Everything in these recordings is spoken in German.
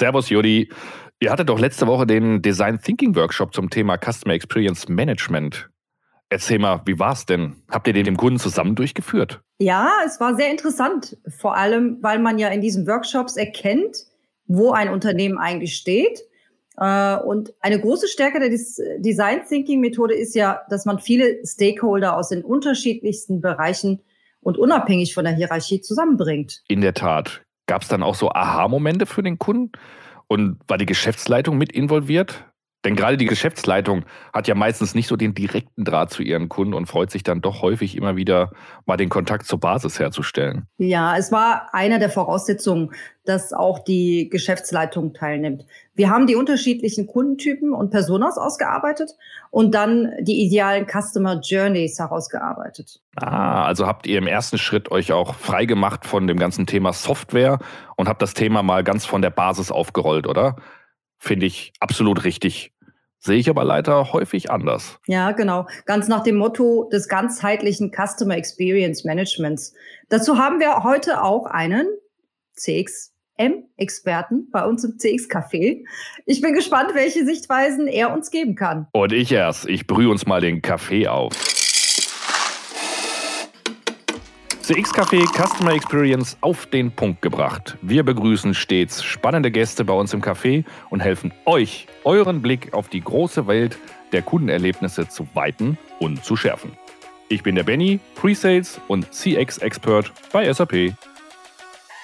Servus, Jodi. Ihr hattet doch letzte Woche den Design Thinking Workshop zum Thema Customer Experience Management. Erzähl mal, wie war es denn? Habt ihr den dem Kunden zusammen durchgeführt? Ja, es war sehr interessant. Vor allem, weil man ja in diesen Workshops erkennt, wo ein Unternehmen eigentlich steht. Äh, und eine große Stärke der Design Thinking Methode ist ja, dass man viele Stakeholder aus den unterschiedlichsten Bereichen und unabhängig von der Hierarchie zusammenbringt. In der Tat. Gab es dann auch so Aha-Momente für den Kunden? Und war die Geschäftsleitung mit involviert? Denn gerade die Geschäftsleitung hat ja meistens nicht so den direkten Draht zu ihren Kunden und freut sich dann doch häufig immer wieder mal den Kontakt zur Basis herzustellen. Ja, es war einer der Voraussetzungen, dass auch die Geschäftsleitung teilnimmt. Wir haben die unterschiedlichen Kundentypen und Personas ausgearbeitet und dann die idealen Customer Journeys herausgearbeitet. Ah, also habt ihr im ersten Schritt euch auch frei gemacht von dem ganzen Thema Software und habt das Thema mal ganz von der Basis aufgerollt, oder? Finde ich absolut richtig. Sehe ich aber leider häufig anders. Ja, genau. Ganz nach dem Motto des ganzheitlichen Customer Experience Managements. Dazu haben wir heute auch einen CXM-Experten bei uns im CX-Café. Ich bin gespannt, welche Sichtweisen er uns geben kann. Und ich erst. Ich brühe uns mal den Kaffee auf. CX Café Customer Experience auf den Punkt gebracht. Wir begrüßen stets spannende Gäste bei uns im Café und helfen euch, euren Blick auf die große Welt der Kundenerlebnisse zu weiten und zu schärfen. Ich bin der Benny, Presales und CX Expert bei SAP.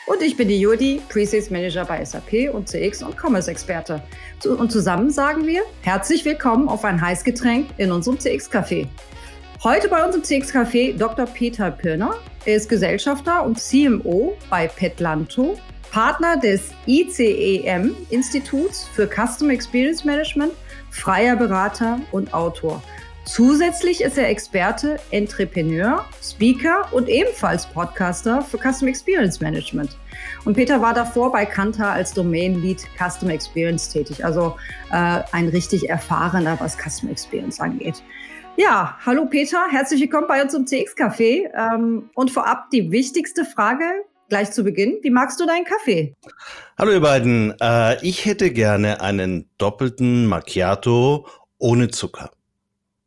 Und ich bin die Jodi, Presales Manager bei SAP und CX und Commerce Experte. Und zusammen sagen wir herzlich willkommen auf ein Heißgetränk in unserem CX Café. Heute bei uns im CX Café Dr. Peter Pirner, er ist Gesellschafter und CMO bei Petlanto, Partner des ICEM-Instituts für Custom Experience Management, freier Berater und Autor. Zusätzlich ist er Experte, Entrepreneur, Speaker und ebenfalls Podcaster für Custom Experience Management. Und Peter war davor bei Kanta als Domain Lead Custom Experience tätig, also äh, ein richtig erfahrener, was Custom Experience angeht. Ja, hallo Peter, herzlich willkommen bei uns im CX-Café. Ähm, und vorab die wichtigste Frage gleich zu Beginn. Wie magst du deinen Kaffee? Hallo ihr beiden, äh, ich hätte gerne einen doppelten Macchiato ohne Zucker.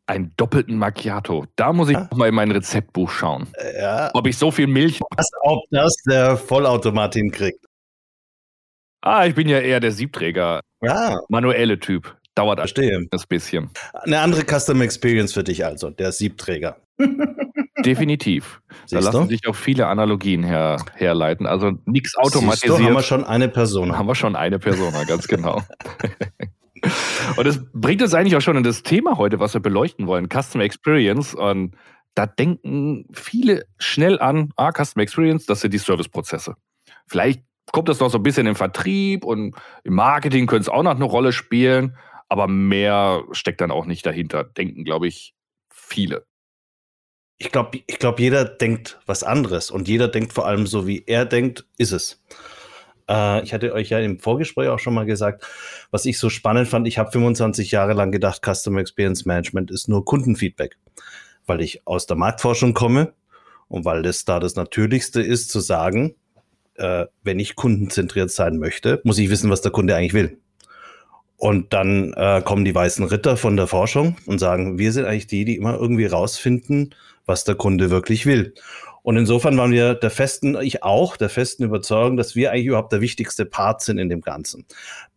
Einen doppelten Macchiato. Da muss ich ja. mal in mein Rezeptbuch schauen. Ja. Ob ich so viel Milch. Was, ob das der Vollautomat hinkriegt. Ah, ich bin ja eher der Siebträger. Ja. Manuelle Typ. Dauert Verstehe. das bisschen. Eine andere Customer Experience für dich also, der Siebträger. Definitiv. Siehst da lassen du? sich auch viele Analogien her, herleiten. Also nichts automatisiert. Siehst du, haben wir schon eine Person. Haben wir schon eine Person, ganz genau. Und das bringt uns eigentlich auch schon in das Thema heute, was wir beleuchten wollen, Customer Experience. Und da denken viele schnell an, ah, Customer Experience, das sind die Serviceprozesse. Vielleicht kommt das noch so ein bisschen im Vertrieb und im Marketing könnte es auch noch eine Rolle spielen. Aber mehr steckt dann auch nicht dahinter, denken, glaube ich, viele. Ich glaube, ich glaub, jeder denkt was anderes und jeder denkt vor allem so, wie er denkt, ist es. Äh, ich hatte euch ja im Vorgespräch auch schon mal gesagt, was ich so spannend fand. Ich habe 25 Jahre lang gedacht, Customer Experience Management ist nur Kundenfeedback, weil ich aus der Marktforschung komme und weil das da das Natürlichste ist, zu sagen, äh, wenn ich kundenzentriert sein möchte, muss ich wissen, was der Kunde eigentlich will. Und dann äh, kommen die weißen Ritter von der Forschung und sagen, wir sind eigentlich die, die immer irgendwie rausfinden, was der Kunde wirklich will. Und insofern waren wir der festen, ich auch, der festen Überzeugung, dass wir eigentlich überhaupt der wichtigste Part sind in dem Ganzen.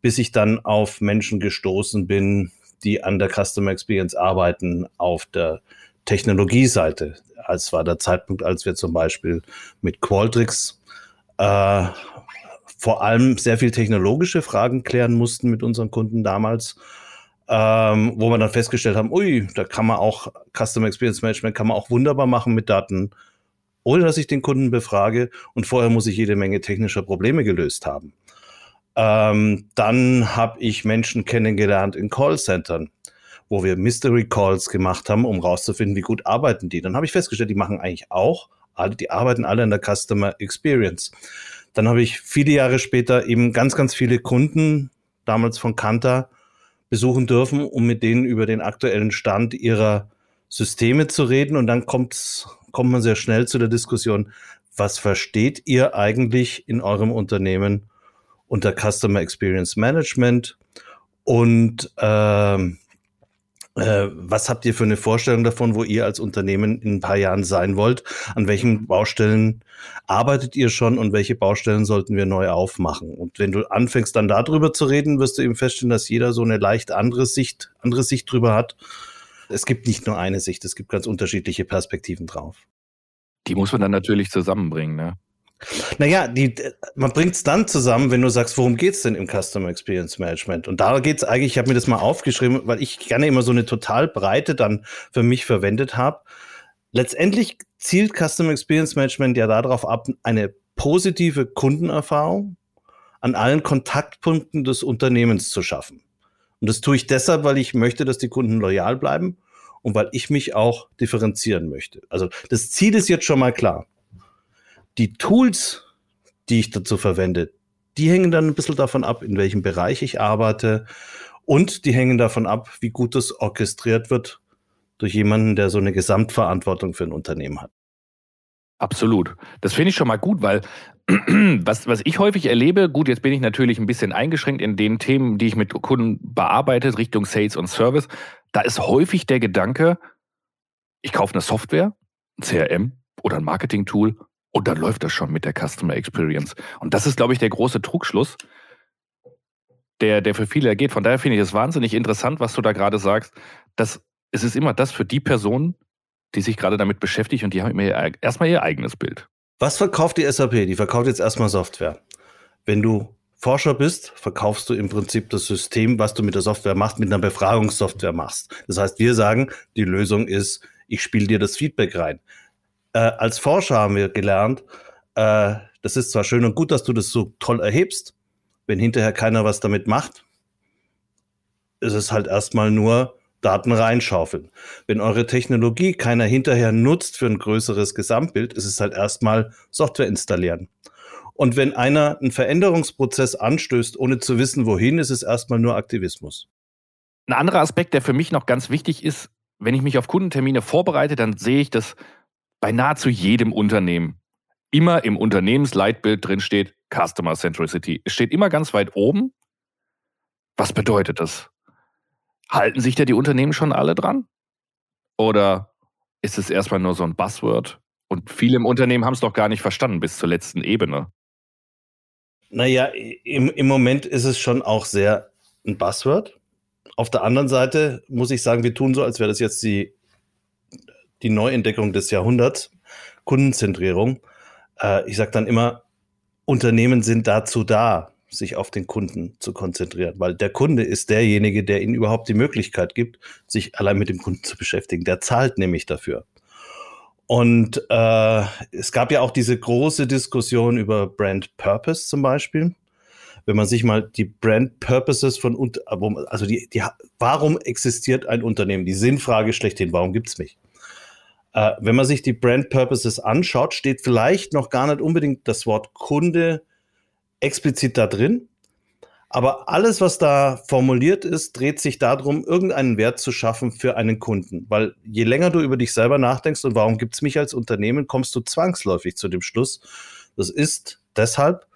Bis ich dann auf Menschen gestoßen bin, die an der Customer Experience arbeiten, auf der Technologieseite. Als war der Zeitpunkt, als wir zum Beispiel mit Qualtrics äh, vor allem sehr viel technologische Fragen klären mussten mit unseren Kunden damals, ähm, wo wir dann festgestellt haben, ui, da kann man auch Customer Experience Management kann man auch wunderbar machen mit Daten, ohne dass ich den Kunden befrage. Und vorher muss ich jede Menge technischer Probleme gelöst haben. Ähm, dann habe ich Menschen kennengelernt in Callcentern, wo wir Mystery Calls gemacht haben, um rauszufinden, wie gut arbeiten die. Dann habe ich festgestellt, die machen eigentlich auch, die arbeiten alle in der Customer Experience. Dann habe ich viele Jahre später eben ganz, ganz viele Kunden, damals von Kanta, besuchen dürfen, um mit denen über den aktuellen Stand ihrer Systeme zu reden. Und dann kommt, kommt man sehr schnell zu der Diskussion, was versteht ihr eigentlich in eurem Unternehmen unter Customer Experience Management. Und ähm, äh, was habt ihr für eine Vorstellung davon, wo ihr als Unternehmen in ein paar Jahren sein wollt? An welchen Baustellen arbeitet ihr schon und welche Baustellen sollten wir neu aufmachen? Und wenn du anfängst dann darüber zu reden, wirst du eben feststellen, dass jeder so eine leicht andere Sicht, andere Sicht drüber hat. Es gibt nicht nur eine Sicht, es gibt ganz unterschiedliche Perspektiven drauf. Die muss man dann natürlich zusammenbringen, ne? Naja, die, man bringt es dann zusammen, wenn du sagst, worum geht es denn im Customer Experience Management? Und da geht es eigentlich, ich habe mir das mal aufgeschrieben, weil ich gerne immer so eine Totalbreite dann für mich verwendet habe. Letztendlich zielt Customer Experience Management ja darauf ab, eine positive Kundenerfahrung an allen Kontaktpunkten des Unternehmens zu schaffen. Und das tue ich deshalb, weil ich möchte, dass die Kunden loyal bleiben und weil ich mich auch differenzieren möchte. Also das Ziel ist jetzt schon mal klar. Die Tools, die ich dazu verwende, die hängen dann ein bisschen davon ab, in welchem Bereich ich arbeite. Und die hängen davon ab, wie gut das orchestriert wird durch jemanden, der so eine Gesamtverantwortung für ein Unternehmen hat. Absolut. Das finde ich schon mal gut, weil was, was ich häufig erlebe, gut, jetzt bin ich natürlich ein bisschen eingeschränkt in den Themen, die ich mit Kunden bearbeite, Richtung Sales und Service. Da ist häufig der Gedanke, ich kaufe eine Software, ein CRM oder ein Marketing-Tool und dann läuft das schon mit der Customer Experience. Und das ist, glaube ich, der große Trugschluss, der, der für viele ergeht. Von daher finde ich es wahnsinnig interessant, was du da gerade sagst, dass es ist immer das für die Person, die sich gerade damit beschäftigt und die haben immer erstmal ihr eigenes Bild. Was verkauft die SAP? Die verkauft jetzt erstmal Software. Wenn du Forscher bist, verkaufst du im Prinzip das System, was du mit der Software machst, mit einer Befragungssoftware machst. Das heißt, wir sagen, die Lösung ist, ich spiele dir das Feedback rein äh, als Forscher haben wir gelernt, äh, das ist zwar schön und gut, dass du das so toll erhebst, wenn hinterher keiner was damit macht, ist es halt erstmal nur Daten reinschaufeln. Wenn eure Technologie keiner hinterher nutzt für ein größeres Gesamtbild, ist es halt erstmal Software installieren. Und wenn einer einen Veränderungsprozess anstößt, ohne zu wissen, wohin, ist es erstmal nur Aktivismus. Ein anderer Aspekt, der für mich noch ganz wichtig ist, wenn ich mich auf Kundentermine vorbereite, dann sehe ich, dass bei nahezu jedem Unternehmen immer im Unternehmensleitbild drin steht Customer Centricity. Es steht immer ganz weit oben. Was bedeutet das? Halten sich da die Unternehmen schon alle dran? Oder ist es erstmal nur so ein Buzzword? Und viele im Unternehmen haben es doch gar nicht verstanden bis zur letzten Ebene. Naja, im, im Moment ist es schon auch sehr ein Buzzword. Auf der anderen Seite muss ich sagen, wir tun so, als wäre das jetzt die die Neuentdeckung des Jahrhunderts, Kundenzentrierung. Äh, ich sage dann immer, Unternehmen sind dazu da, sich auf den Kunden zu konzentrieren, weil der Kunde ist derjenige, der ihnen überhaupt die Möglichkeit gibt, sich allein mit dem Kunden zu beschäftigen. Der zahlt nämlich dafür. Und äh, es gab ja auch diese große Diskussion über Brand Purpose zum Beispiel. Wenn man sich mal die Brand Purposes von, also die, die, warum existiert ein Unternehmen? Die Sinnfrage schlechthin, warum gibt es mich? Äh, wenn man sich die Brand Purposes anschaut, steht vielleicht noch gar nicht unbedingt das Wort Kunde explizit da drin. Aber alles, was da formuliert ist, dreht sich darum, irgendeinen Wert zu schaffen für einen Kunden. Weil je länger du über dich selber nachdenkst und warum gibt es mich als Unternehmen, kommst du zwangsläufig zu dem Schluss. Das ist deshalb,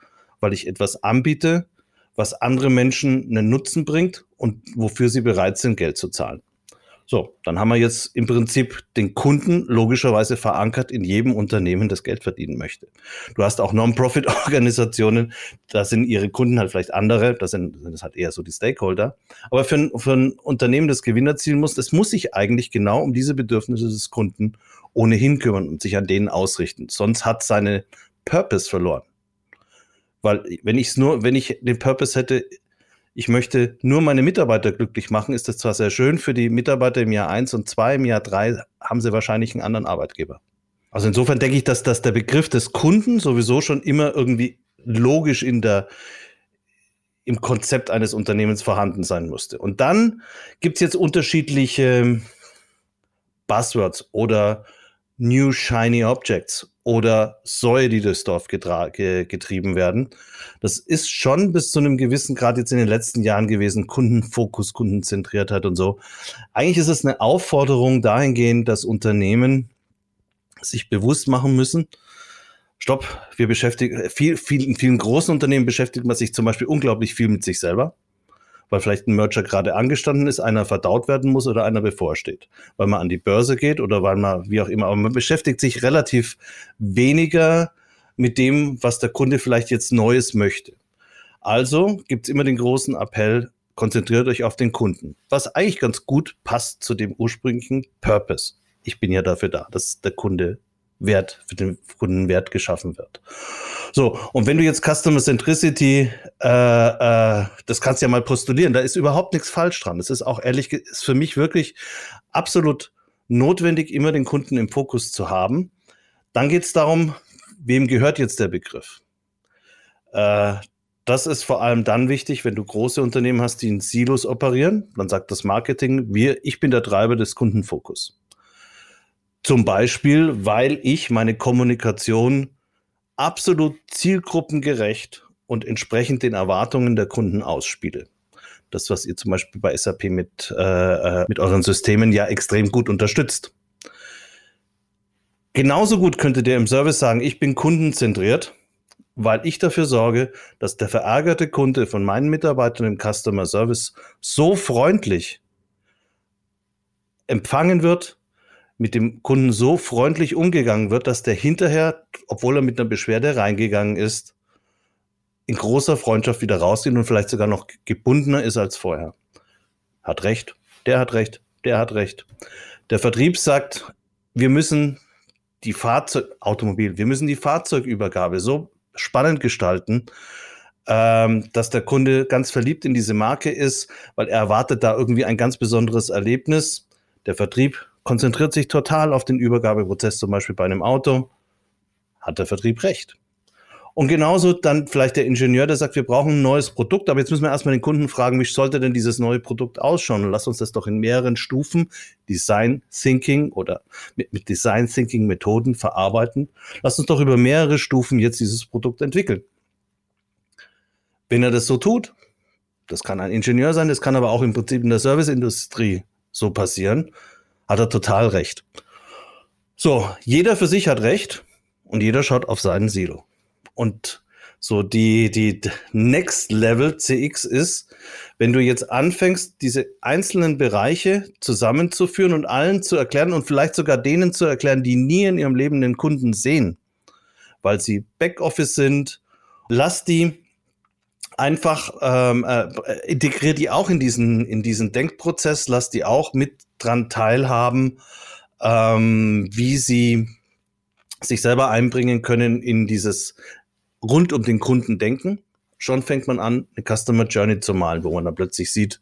weil ich etwas anbiete, was andere Menschen einen Nutzen bringt und wofür sie bereit sind, Geld zu zahlen. So, dann haben wir jetzt im Prinzip den Kunden logischerweise verankert in jedem Unternehmen, das Geld verdienen möchte. Du hast auch Non-Profit-Organisationen, da sind ihre Kunden halt vielleicht andere, das sind, das halt eher so die Stakeholder. Aber für ein, für ein Unternehmen, das Gewinn erzielen muss, das muss sich eigentlich genau um diese Bedürfnisse des Kunden ohnehin kümmern und sich an denen ausrichten. Sonst hat seine Purpose verloren. Weil wenn ich nur, wenn ich den Purpose hätte, ich möchte nur meine Mitarbeiter glücklich machen, ist das zwar sehr schön für die Mitarbeiter im Jahr 1 und 2, im Jahr 3 haben sie wahrscheinlich einen anderen Arbeitgeber. Also insofern denke ich, dass, dass der Begriff des Kunden sowieso schon immer irgendwie logisch in der, im Konzept eines Unternehmens vorhanden sein musste. Und dann gibt es jetzt unterschiedliche Buzzwords oder New Shiny Objects oder Säue, die durchs Dorf getrieben werden. Das ist schon bis zu einem gewissen Grad jetzt in den letzten Jahren gewesen, Kundenfokus, Kundenzentriertheit und so. Eigentlich ist es eine Aufforderung dahingehend, dass Unternehmen sich bewusst machen müssen, stopp, wir beschäftigen, viel, viel, in vielen großen Unternehmen beschäftigt man sich zum Beispiel unglaublich viel mit sich selber, weil vielleicht ein Merger gerade angestanden ist, einer verdaut werden muss oder einer bevorsteht, weil man an die Börse geht oder weil man, wie auch immer, aber man beschäftigt sich relativ weniger mit dem, was der Kunde vielleicht jetzt Neues möchte. Also gibt es immer den großen Appell, konzentriert euch auf den Kunden, was eigentlich ganz gut passt zu dem ursprünglichen Purpose. Ich bin ja dafür da, dass der Kunde Wert, für den Kunden Wert geschaffen wird. So, und wenn du jetzt Customer Centricity, äh, äh, das kannst du ja mal postulieren, da ist überhaupt nichts falsch dran. Das ist auch ehrlich, ist für mich wirklich absolut notwendig, immer den Kunden im Fokus zu haben. Dann geht es darum, wem gehört jetzt der Begriff? Äh, das ist vor allem dann wichtig, wenn du große Unternehmen hast, die in Silos operieren. Dann sagt das Marketing, wir, ich bin der Treiber des Kundenfokus. Zum Beispiel, weil ich meine Kommunikation absolut zielgruppengerecht und entsprechend den Erwartungen der Kunden ausspiele. Das, was ihr zum Beispiel bei SAP mit, äh, äh, mit euren Systemen ja extrem gut unterstützt. Genauso gut könnte der im Service sagen, ich bin kundenzentriert, weil ich dafür sorge, dass der verärgerte Kunde von meinen Mitarbeitern im Customer Service so freundlich empfangen wird, mit dem Kunden so freundlich umgegangen wird, dass der hinterher, obwohl er mit einer Beschwerde reingegangen ist, in großer Freundschaft wieder rausgeht und vielleicht sogar noch gebundener ist als vorher. Hat recht, der hat recht, der hat recht. Der Vertrieb sagt, wir müssen die Fahrzeug, Automobil, wir müssen die Fahrzeugübergabe so spannend gestalten, ähm, dass der Kunde ganz verliebt in diese Marke ist, weil er erwartet da irgendwie ein ganz besonderes Erlebnis. Der Vertrieb konzentriert sich total auf den Übergabeprozess, zum Beispiel bei einem Auto, hat der Vertrieb recht. Und genauso dann vielleicht der Ingenieur, der sagt, wir brauchen ein neues Produkt, aber jetzt müssen wir erstmal den Kunden fragen, wie sollte denn dieses neue Produkt ausschauen? Und lass uns das doch in mehreren Stufen, Design Thinking oder mit, mit Design Thinking Methoden verarbeiten. Lass uns doch über mehrere Stufen jetzt dieses Produkt entwickeln. Wenn er das so tut, das kann ein Ingenieur sein, das kann aber auch im Prinzip in der Serviceindustrie so passieren, hat er total recht. So, jeder für sich hat recht und jeder schaut auf seinen Silo. Und so die, die Next Level CX ist, wenn du jetzt anfängst, diese einzelnen Bereiche zusammenzuführen und allen zu erklären und vielleicht sogar denen zu erklären, die nie in ihrem Leben den Kunden sehen, weil sie Backoffice sind, lass die einfach ähm, äh, integrier die auch in diesen in diesen Denkprozess, lass die auch mit dran teilhaben, ähm, wie sie sich selber einbringen können in dieses rund um den Kunden denken. Schon fängt man an, eine Customer Journey zu malen, wo man dann plötzlich sieht,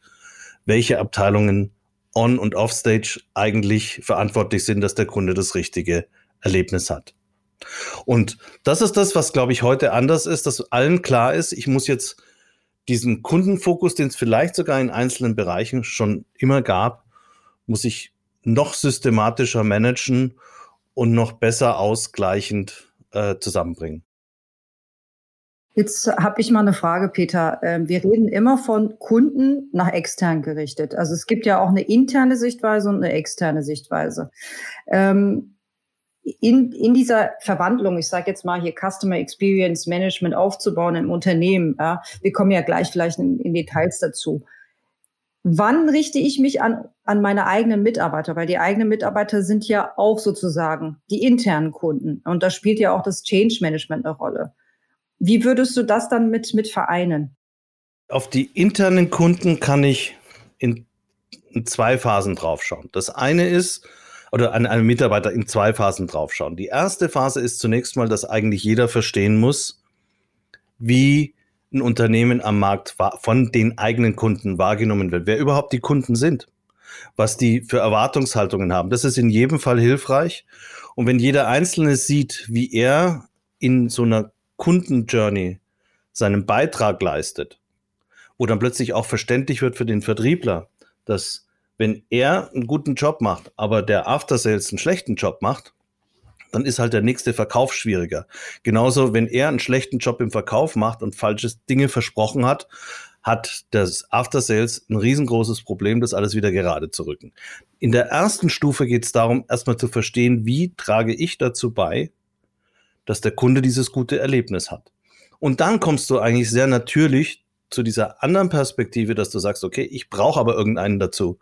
welche Abteilungen on- und offstage eigentlich verantwortlich sind, dass der Kunde das richtige Erlebnis hat. Und das ist das, was, glaube ich, heute anders ist, dass allen klar ist, ich muss jetzt diesen Kundenfokus, den es vielleicht sogar in einzelnen Bereichen schon immer gab, muss ich noch systematischer managen und noch besser ausgleichend äh, zusammenbringen. Jetzt habe ich mal eine Frage, Peter. Ähm, wir reden immer von Kunden nach extern gerichtet. Also es gibt ja auch eine interne Sichtweise und eine externe Sichtweise. Ähm, in, in dieser Verwandlung, ich sage jetzt mal hier Customer Experience Management aufzubauen im Unternehmen, ja, wir kommen ja gleich vielleicht in, in Details dazu. Wann richte ich mich an, an meine eigenen Mitarbeiter? Weil die eigenen Mitarbeiter sind ja auch sozusagen die internen Kunden. Und da spielt ja auch das Change Management eine Rolle. Wie würdest du das dann mit, mit vereinen? Auf die internen Kunden kann ich in, in zwei Phasen draufschauen. Das eine ist, oder an einem Mitarbeiter in zwei Phasen draufschauen. Die erste Phase ist zunächst mal, dass eigentlich jeder verstehen muss, wie ein Unternehmen am Markt von den eigenen Kunden wahrgenommen wird, wer überhaupt die Kunden sind, was die für Erwartungshaltungen haben. Das ist in jedem Fall hilfreich. Und wenn jeder Einzelne sieht, wie er in so einer Kundenjourney seinen Beitrag leistet, wo dann plötzlich auch verständlich wird für den Vertriebler, dass wenn er einen guten Job macht, aber der After Sales einen schlechten Job macht, dann ist halt der nächste Verkauf schwieriger. Genauso, wenn er einen schlechten Job im Verkauf macht und falsche Dinge versprochen hat, hat das After Sales ein riesengroßes Problem, das alles wieder gerade zu rücken. In der ersten Stufe geht es darum, erstmal zu verstehen, wie trage ich dazu bei, dass der Kunde dieses gute Erlebnis hat. Und dann kommst du eigentlich sehr natürlich zu dieser anderen Perspektive, dass du sagst, okay, ich brauche aber irgendeinen dazu,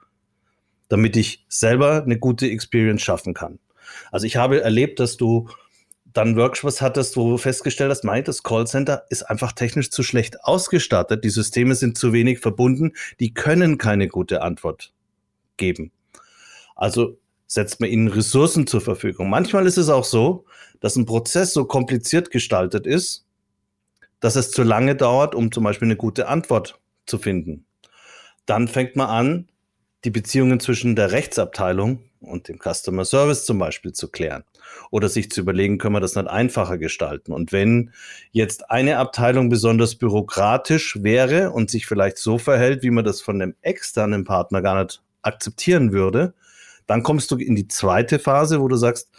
damit ich selber eine gute Experience schaffen kann. Also ich habe erlebt, dass du dann Workshops hattest, wo du festgestellt hast, meint, das Callcenter ist einfach technisch zu schlecht ausgestattet, die Systeme sind zu wenig verbunden, die können keine gute Antwort geben. Also setzt man ihnen Ressourcen zur Verfügung. Manchmal ist es auch so, dass ein Prozess so kompliziert gestaltet ist, dass es zu lange dauert, um zum Beispiel eine gute Antwort zu finden. Dann fängt man an, die Beziehungen zwischen der Rechtsabteilung und dem Customer Service zum Beispiel zu klären. Oder sich zu überlegen, können wir das nicht einfacher gestalten? Und wenn jetzt eine Abteilung besonders bürokratisch wäre und sich vielleicht so verhält, wie man das von dem externen Partner gar nicht akzeptieren würde, dann kommst du in die zweite Phase, wo du sagst,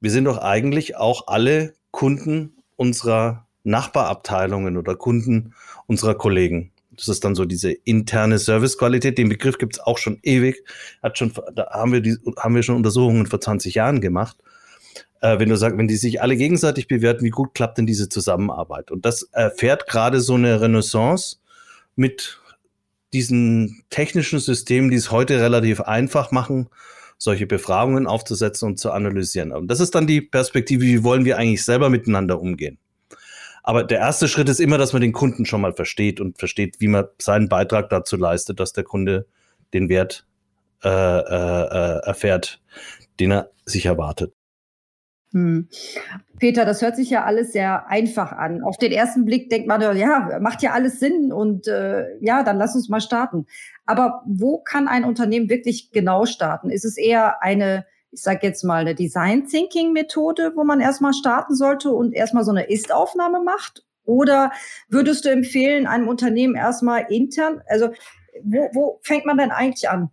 wir sind doch eigentlich auch alle Kunden unserer Nachbarabteilungen oder Kunden unserer Kollegen. Das ist dann so diese interne Servicequalität. Den Begriff gibt es auch schon ewig. Hat schon, da haben wir, die, haben wir schon Untersuchungen vor 20 Jahren gemacht. Äh, wenn du sagst, wenn die sich alle gegenseitig bewerten, wie gut klappt denn diese Zusammenarbeit? Und das erfährt gerade so eine Renaissance mit diesen technischen Systemen, die es heute relativ einfach machen, solche Befragungen aufzusetzen und zu analysieren. Und das ist dann die Perspektive, wie wollen wir eigentlich selber miteinander umgehen. Aber der erste Schritt ist immer, dass man den Kunden schon mal versteht und versteht, wie man seinen Beitrag dazu leistet, dass der Kunde den Wert äh, äh, erfährt, den er sich erwartet. Hm. Peter, das hört sich ja alles sehr einfach an. Auf den ersten Blick denkt man, ja, macht ja alles Sinn und äh, ja, dann lass uns mal starten. Aber wo kann ein Unternehmen wirklich genau starten? Ist es eher eine, ich sage jetzt mal, eine Design Thinking Methode, wo man erstmal starten sollte und erstmal so eine Ist-Aufnahme macht? Oder würdest du empfehlen, einem Unternehmen erstmal intern, also wo, wo fängt man denn eigentlich an?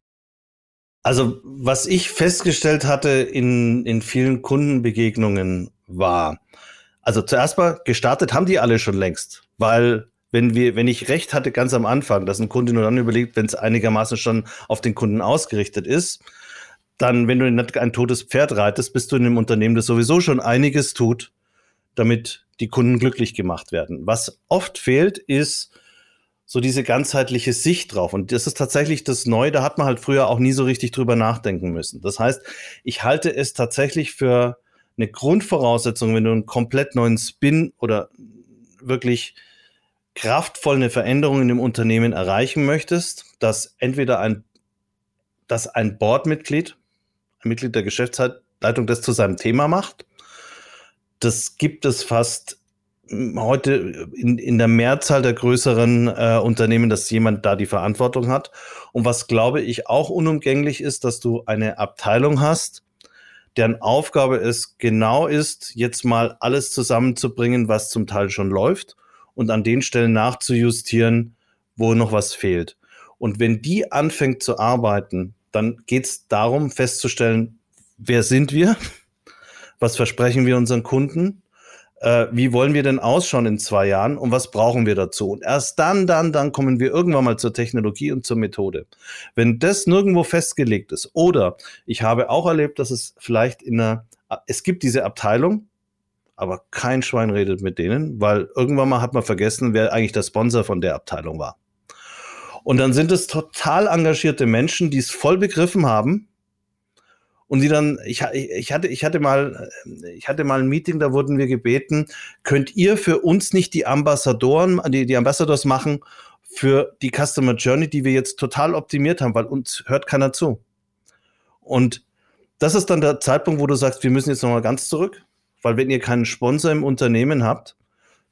Also, was ich festgestellt hatte in, in vielen Kundenbegegnungen war, also zuerst mal gestartet haben die alle schon längst, weil wenn wir, wenn ich recht hatte ganz am Anfang, dass ein Kunde nur dann überlegt, wenn es einigermaßen schon auf den Kunden ausgerichtet ist, dann, wenn du nicht ein totes Pferd reitest, bist du in einem Unternehmen, das sowieso schon einiges tut, damit die Kunden glücklich gemacht werden. Was oft fehlt, ist so diese ganzheitliche Sicht drauf. Und das ist tatsächlich das Neue, da hat man halt früher auch nie so richtig drüber nachdenken müssen. Das heißt, ich halte es tatsächlich für eine Grundvoraussetzung, wenn du einen komplett neuen Spin oder wirklich kraftvoll eine Veränderung in dem Unternehmen erreichen möchtest, dass entweder ein, dass ein Boardmitglied, ein Mitglied der Geschäftsleitung das zu seinem Thema macht. Das gibt es fast heute in, in der Mehrzahl der größeren äh, Unternehmen, dass jemand da die Verantwortung hat. Und was glaube ich auch unumgänglich ist, dass du eine Abteilung hast, deren Aufgabe es genau ist, jetzt mal alles zusammenzubringen, was zum Teil schon läuft und an den Stellen nachzujustieren, wo noch was fehlt. Und wenn die anfängt zu arbeiten, dann geht es darum festzustellen, wer sind wir, was versprechen wir unseren Kunden äh, wie wollen wir denn ausschauen in zwei Jahren und was brauchen wir dazu? Und erst dann, dann, dann kommen wir irgendwann mal zur Technologie und zur Methode. Wenn das nirgendwo festgelegt ist, oder ich habe auch erlebt, dass es vielleicht in einer, es gibt diese Abteilung, aber kein Schwein redet mit denen, weil irgendwann mal hat man vergessen, wer eigentlich der Sponsor von der Abteilung war. Und dann sind es total engagierte Menschen, die es voll begriffen haben, und die dann, ich, ich, hatte, ich hatte mal, ich hatte mal ein Meeting, da wurden wir gebeten, könnt ihr für uns nicht die Ambassadoren, die, die Ambassadors machen für die Customer Journey, die wir jetzt total optimiert haben, weil uns hört keiner zu. Und das ist dann der Zeitpunkt, wo du sagst, wir müssen jetzt nochmal ganz zurück, weil wenn ihr keinen Sponsor im Unternehmen habt,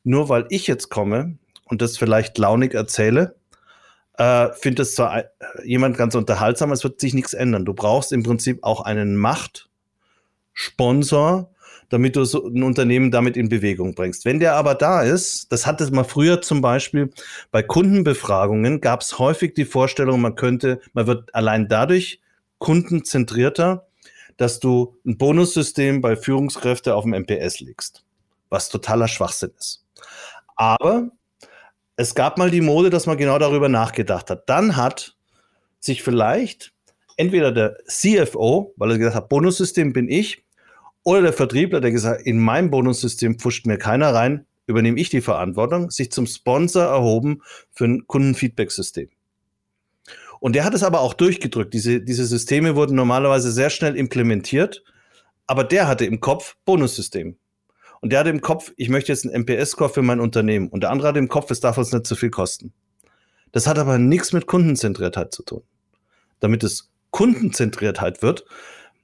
nur weil ich jetzt komme und das vielleicht launig erzähle, äh, finde es zwar äh, jemand ganz unterhaltsam, es wird sich nichts ändern. Du brauchst im Prinzip auch einen Machtsponsor, damit du so ein Unternehmen damit in Bewegung bringst. Wenn der aber da ist, das hatte man früher zum Beispiel bei Kundenbefragungen, gab es häufig die Vorstellung, man könnte, man wird allein dadurch kundenzentrierter, dass du ein Bonussystem bei Führungskräften auf dem MPS legst, was totaler Schwachsinn ist. Aber es gab mal die Mode, dass man genau darüber nachgedacht hat. Dann hat sich vielleicht entweder der CFO, weil er gesagt hat, Bonussystem bin ich, oder der Vertriebler, der gesagt, in mein Bonussystem pfuscht mir keiner rein, übernehme ich die Verantwortung, sich zum Sponsor erhoben für ein Kundenfeedback-System. Und der hat es aber auch durchgedrückt. Diese, diese Systeme wurden normalerweise sehr schnell implementiert, aber der hatte im Kopf Bonussystem. Und der hatte im Kopf, ich möchte jetzt einen MPS-Score für mein Unternehmen. Und der andere hatte im Kopf, es darf uns nicht zu viel kosten. Das hat aber nichts mit Kundenzentriertheit zu tun. Damit es Kundenzentriertheit wird,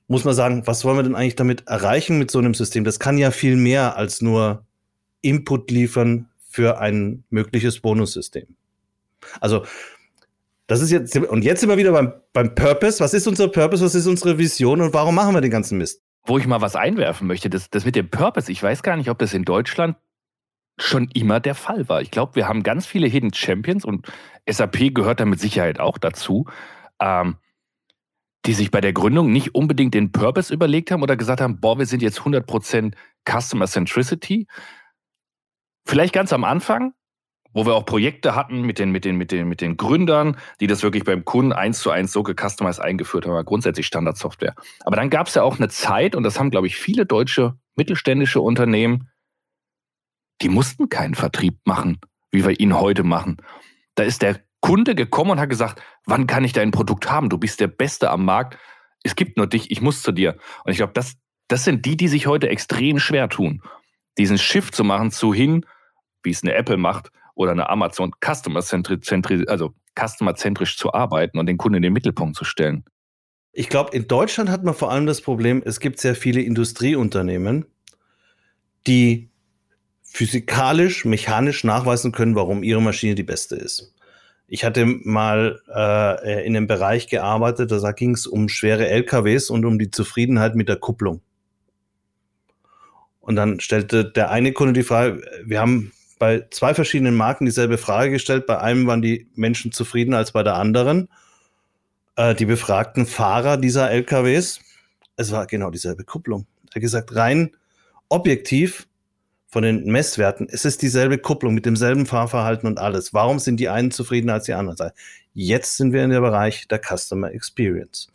muss man sagen, was wollen wir denn eigentlich damit erreichen mit so einem System? Das kann ja viel mehr als nur Input liefern für ein mögliches Bonussystem. Also, das ist jetzt, und jetzt sind wir wieder beim, beim Purpose. Was ist unser Purpose? Was ist unsere Vision und warum machen wir den ganzen Mist? Wo ich mal was einwerfen möchte, das, das mit dem Purpose, ich weiß gar nicht, ob das in Deutschland schon immer der Fall war. Ich glaube, wir haben ganz viele Hidden Champions und SAP gehört da mit Sicherheit auch dazu. Ähm, die sich bei der Gründung nicht unbedingt den Purpose überlegt haben oder gesagt haben, boah, wir sind jetzt 100% Customer Centricity. Vielleicht ganz am Anfang, wo wir auch Projekte hatten mit den, mit den, mit den, mit den Gründern, die das wirklich beim Kunden eins zu eins so gecustomized eingeführt haben, grundsätzlich Standardsoftware. Aber dann gab es ja auch eine Zeit, und das haben, glaube ich, viele deutsche mittelständische Unternehmen, die mussten keinen Vertrieb machen, wie wir ihn heute machen. Da ist der Kunde gekommen und hat gesagt, wann kann ich dein Produkt haben? Du bist der Beste am Markt. Es gibt nur dich, ich muss zu dir. Und ich glaube, das, das sind die, die sich heute extrem schwer tun, diesen Shift zu machen zu hin, wie es eine Apple macht oder eine Amazon, customer-zentrisch also customer zu arbeiten und den Kunden in den Mittelpunkt zu stellen. Ich glaube, in Deutschland hat man vor allem das Problem, es gibt sehr viele Industrieunternehmen, die physikalisch, mechanisch nachweisen können, warum ihre Maschine die beste ist. Ich hatte mal äh, in einem Bereich gearbeitet, da ging es um schwere LKWs und um die Zufriedenheit mit der Kupplung. Und dann stellte der eine Kunde die Frage, wir haben bei zwei verschiedenen Marken dieselbe Frage gestellt. Bei einem waren die Menschen zufriedener als bei der anderen. Äh, die befragten Fahrer dieser LKWs, es war genau dieselbe Kupplung. Er hat gesagt, rein objektiv von den Messwerten, es ist dieselbe Kupplung mit demselben Fahrverhalten und alles. Warum sind die einen zufriedener als die anderen? Jetzt sind wir in der Bereich der Customer Experience.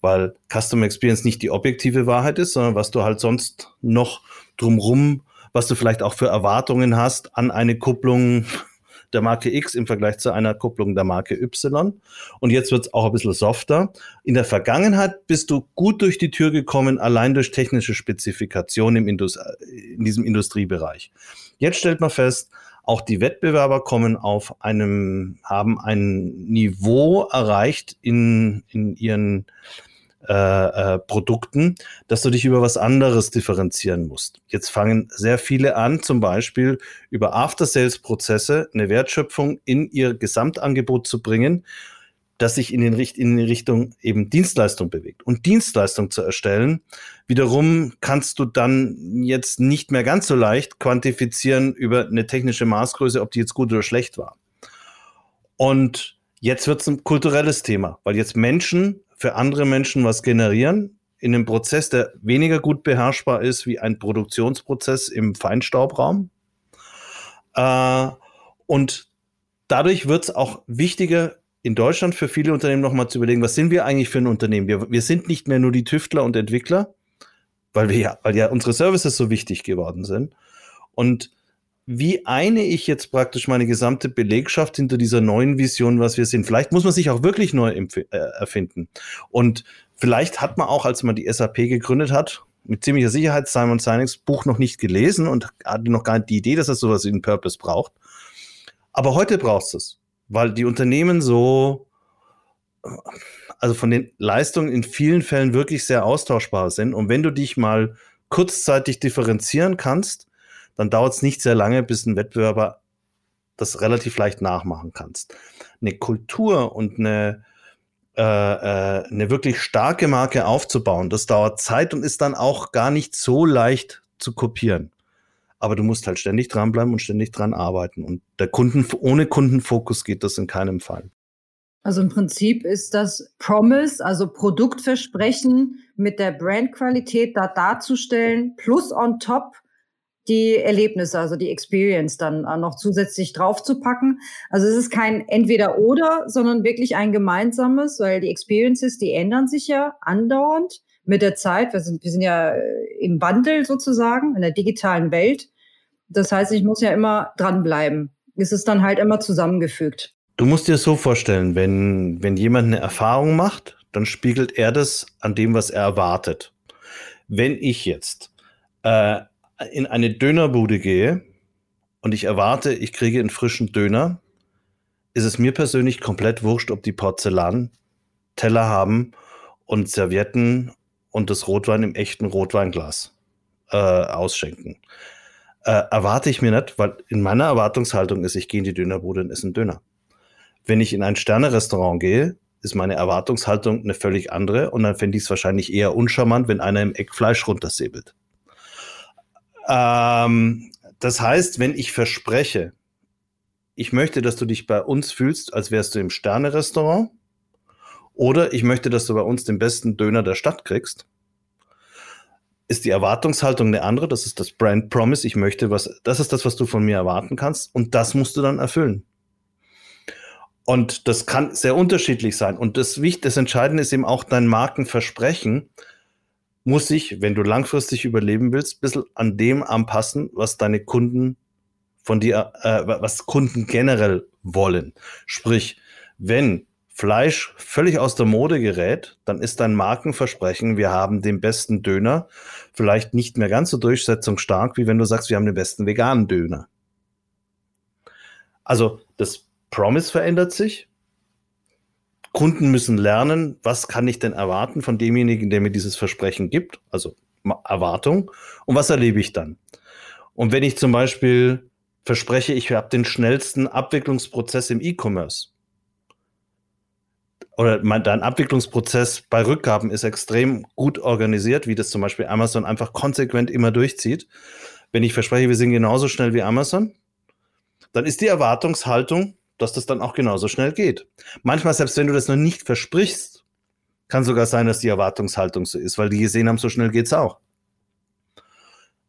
Weil Customer Experience nicht die objektive Wahrheit ist, sondern was du halt sonst noch drumrum, was du vielleicht auch für Erwartungen hast an eine Kupplung, der Marke X im Vergleich zu einer Kupplung der Marke Y. Und jetzt wird es auch ein bisschen softer. In der Vergangenheit bist du gut durch die Tür gekommen, allein durch technische Spezifikationen im Indus in diesem Industriebereich. Jetzt stellt man fest, auch die Wettbewerber kommen auf einem, haben ein Niveau erreicht in, in ihren äh, äh, Produkten, dass du dich über was anderes differenzieren musst. Jetzt fangen sehr viele an, zum Beispiel über After-Sales-Prozesse eine Wertschöpfung in ihr Gesamtangebot zu bringen, das sich in, den, in die Richtung eben Dienstleistung bewegt. Und Dienstleistung zu erstellen, wiederum kannst du dann jetzt nicht mehr ganz so leicht quantifizieren über eine technische Maßgröße, ob die jetzt gut oder schlecht war. Und jetzt wird es ein kulturelles Thema, weil jetzt Menschen für andere Menschen was generieren in einem Prozess, der weniger gut beherrschbar ist wie ein Produktionsprozess im Feinstaubraum. Äh, und dadurch wird es auch wichtiger, in Deutschland für viele Unternehmen nochmal zu überlegen, was sind wir eigentlich für ein Unternehmen? Wir, wir sind nicht mehr nur die Tüftler und Entwickler, weil wir ja, weil ja unsere Services so wichtig geworden sind. Und wie eine ich jetzt praktisch meine gesamte Belegschaft hinter dieser neuen Vision, was wir sind? Vielleicht muss man sich auch wirklich neu äh, erfinden. Und vielleicht hat man auch, als man die SAP gegründet hat, mit ziemlicher Sicherheit Simon Sinek's Buch noch nicht gelesen und hatte noch gar nicht die Idee, dass es sowas wie einen Purpose braucht. Aber heute brauchst du es, weil die Unternehmen so, also von den Leistungen in vielen Fällen wirklich sehr austauschbar sind. Und wenn du dich mal kurzzeitig differenzieren kannst, dann dauert es nicht sehr lange, bis ein Wettbewerber das relativ leicht nachmachen kannst. Eine Kultur und eine, äh, äh, eine wirklich starke Marke aufzubauen, das dauert Zeit und ist dann auch gar nicht so leicht zu kopieren. Aber du musst halt ständig dranbleiben und ständig dran arbeiten. Und der Kunden, ohne Kundenfokus geht das in keinem Fall. Also im Prinzip ist das Promise, also Produktversprechen mit der Brandqualität da darzustellen, plus on top die Erlebnisse, also die Experience dann äh, noch zusätzlich draufzupacken. Also es ist kein Entweder-Oder, sondern wirklich ein gemeinsames, weil die Experiences, die ändern sich ja andauernd mit der Zeit. Wir sind, wir sind ja äh, im Wandel sozusagen, in der digitalen Welt. Das heißt, ich muss ja immer dranbleiben. Es ist dann halt immer zusammengefügt. Du musst dir so vorstellen, wenn, wenn jemand eine Erfahrung macht, dann spiegelt er das an dem, was er erwartet. Wenn ich jetzt äh, in eine Dönerbude gehe und ich erwarte, ich kriege einen frischen Döner, ist es mir persönlich komplett wurscht, ob die Porzellan-Teller haben und Servietten und das Rotwein im echten Rotweinglas äh, ausschenken. Äh, erwarte ich mir nicht, weil in meiner Erwartungshaltung ist, ich gehe in die Dönerbude und esse einen Döner. Wenn ich in ein Sterne-Restaurant gehe, ist meine Erwartungshaltung eine völlig andere und dann fände ich es wahrscheinlich eher uncharmant, wenn einer im Eck Fleisch runtersäbelt. Ähm, das heißt, wenn ich verspreche, ich möchte, dass du dich bei uns fühlst, als wärst du im Sterne-Restaurant, oder ich möchte, dass du bei uns den besten Döner der Stadt kriegst, ist die Erwartungshaltung eine andere. Das ist das Brand Promise. Ich möchte was, das ist das, was du von mir erwarten kannst. Und das musst du dann erfüllen. Und das kann sehr unterschiedlich sein. Und das, das Entscheidende ist eben auch dein Markenversprechen muss sich, wenn du langfristig überleben willst, ein bisschen an dem anpassen, was deine Kunden von dir, äh, was Kunden generell wollen. Sprich, wenn Fleisch völlig aus der Mode gerät, dann ist dein Markenversprechen, wir haben den besten Döner, vielleicht nicht mehr ganz so durchsetzungsstark, wie wenn du sagst, wir haben den besten veganen Döner. Also das Promise verändert sich. Kunden müssen lernen, was kann ich denn erwarten von demjenigen, der mir dieses Versprechen gibt, also Erwartung, und was erlebe ich dann. Und wenn ich zum Beispiel verspreche, ich habe den schnellsten Abwicklungsprozess im E-Commerce, oder mein, dein Abwicklungsprozess bei Rückgaben ist extrem gut organisiert, wie das zum Beispiel Amazon einfach konsequent immer durchzieht. Wenn ich verspreche, wir sind genauso schnell wie Amazon, dann ist die Erwartungshaltung, dass das dann auch genauso schnell geht. Manchmal, selbst wenn du das noch nicht versprichst, kann sogar sein, dass die Erwartungshaltung so ist, weil die gesehen haben, so schnell geht es auch.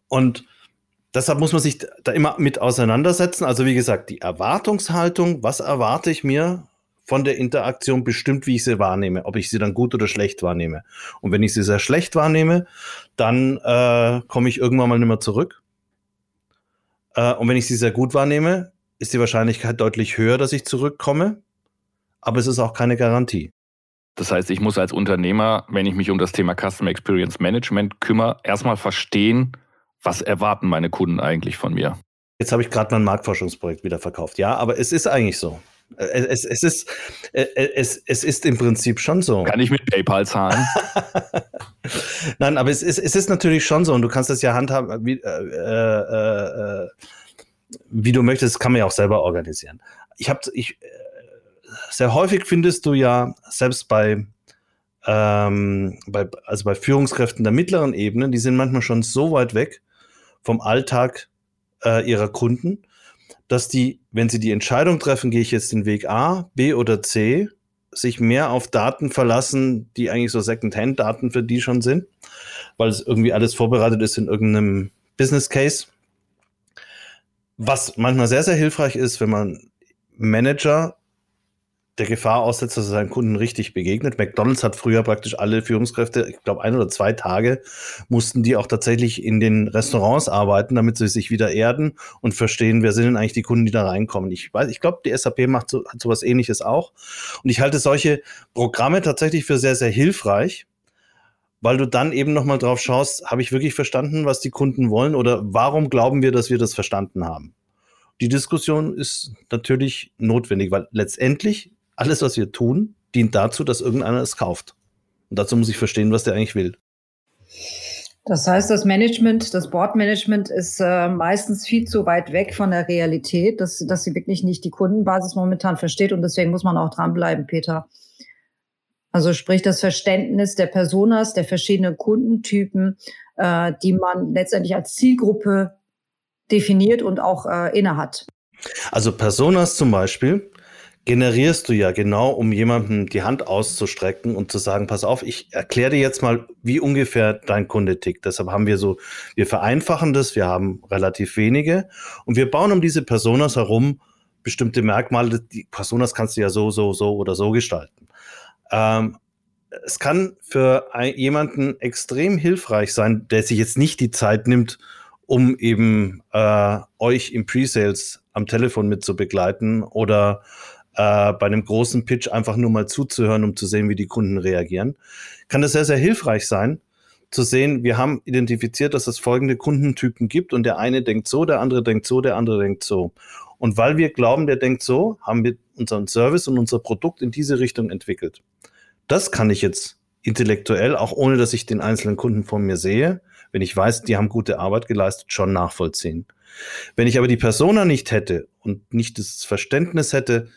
Und deshalb muss man sich da immer mit auseinandersetzen. Also wie gesagt, die Erwartungshaltung, was erwarte ich mir von der Interaktion bestimmt, wie ich sie wahrnehme, ob ich sie dann gut oder schlecht wahrnehme. Und wenn ich sie sehr schlecht wahrnehme, dann äh, komme ich irgendwann mal nicht mehr zurück. Äh, und wenn ich sie sehr gut wahrnehme, ist die Wahrscheinlichkeit deutlich höher, dass ich zurückkomme. Aber es ist auch keine Garantie. Das heißt, ich muss als Unternehmer, wenn ich mich um das Thema Customer Experience Management kümmere, erstmal verstehen, was erwarten meine Kunden eigentlich von mir. Jetzt habe ich gerade mein Marktforschungsprojekt wieder verkauft. Ja, aber es ist eigentlich so. Es, es, ist, es, es ist im Prinzip schon so. Kann ich mit PayPal zahlen? Nein, aber es ist, es ist natürlich schon so und du kannst das ja handhaben, wie, äh, äh, äh wie du möchtest, kann man ja auch selber organisieren. Ich habe, ich, äh, sehr häufig findest du ja selbst bei, ähm, bei, also bei Führungskräften der mittleren Ebene, die sind manchmal schon so weit weg vom Alltag äh, ihrer Kunden, dass die, wenn sie die Entscheidung treffen, gehe ich jetzt den Weg A, B oder C, sich mehr auf Daten verlassen, die eigentlich so Second-Hand-Daten für die schon sind, weil es irgendwie alles vorbereitet ist in irgendeinem Business Case. Was manchmal sehr, sehr hilfreich ist, wenn man Manager der Gefahr aussetzt, dass er seinen Kunden richtig begegnet. McDonald's hat früher praktisch alle Führungskräfte, ich glaube ein oder zwei Tage, mussten die auch tatsächlich in den Restaurants arbeiten, damit sie sich wieder erden und verstehen, wer sind denn eigentlich die Kunden, die da reinkommen. Ich weiß, ich glaube, die SAP macht so, hat sowas ähnliches auch. Und ich halte solche Programme tatsächlich für sehr, sehr hilfreich, weil du dann eben nochmal drauf schaust, habe ich wirklich verstanden, was die Kunden wollen oder warum glauben wir, dass wir das verstanden haben? Die Diskussion ist natürlich notwendig, weil letztendlich alles, was wir tun, dient dazu, dass irgendeiner es kauft. Und dazu muss ich verstehen, was der eigentlich will. Das heißt, das Management, das Boardmanagement ist äh, meistens viel zu weit weg von der Realität, dass, dass sie wirklich nicht die Kundenbasis momentan versteht und deswegen muss man auch dranbleiben, Peter. Also sprich das Verständnis der Personas, der verschiedenen Kundentypen, äh, die man letztendlich als Zielgruppe definiert und auch äh, innehat. Also Personas zum Beispiel generierst du ja genau, um jemandem die Hand auszustrecken und zu sagen, pass auf, ich erkläre dir jetzt mal, wie ungefähr dein Kunde tickt. Deshalb haben wir so, wir vereinfachen das, wir haben relativ wenige und wir bauen um diese Personas herum bestimmte Merkmale. Die Personas kannst du ja so, so, so oder so gestalten. Ähm, es kann für jemanden extrem hilfreich sein, der sich jetzt nicht die Zeit nimmt, um eben äh, euch im Pre-Sales am Telefon mit zu begleiten oder äh, bei einem großen Pitch einfach nur mal zuzuhören, um zu sehen, wie die Kunden reagieren, kann es sehr, sehr hilfreich sein, zu sehen, wir haben identifiziert, dass es folgende Kundentypen gibt und der eine denkt so, der andere denkt so, der andere denkt so. Und weil wir glauben, der denkt so, haben wir unseren Service und unser Produkt in diese Richtung entwickelt. Das kann ich jetzt intellektuell, auch ohne dass ich den einzelnen Kunden vor mir sehe, wenn ich weiß, die haben gute Arbeit geleistet, schon nachvollziehen. Wenn ich aber die Persona nicht hätte und nicht das Verständnis hätte,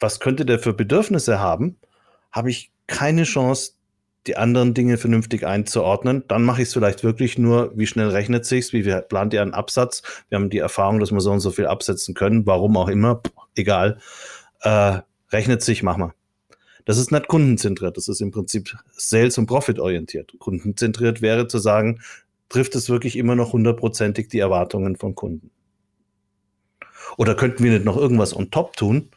was könnte der für Bedürfnisse haben, habe ich keine Chance, die anderen Dinge vernünftig einzuordnen. Dann mache ich es vielleicht wirklich nur, wie schnell rechnet sich's, wie plant ihr einen Absatz. Wir haben die Erfahrung, dass wir so und so viel absetzen können, warum auch immer, egal. Äh, rechnet sich, mach mal. Das ist nicht kundenzentriert, das ist im Prinzip sales- und profit-orientiert. Kundenzentriert wäre zu sagen, trifft es wirklich immer noch hundertprozentig die Erwartungen von Kunden? Oder könnten wir nicht noch irgendwas on top tun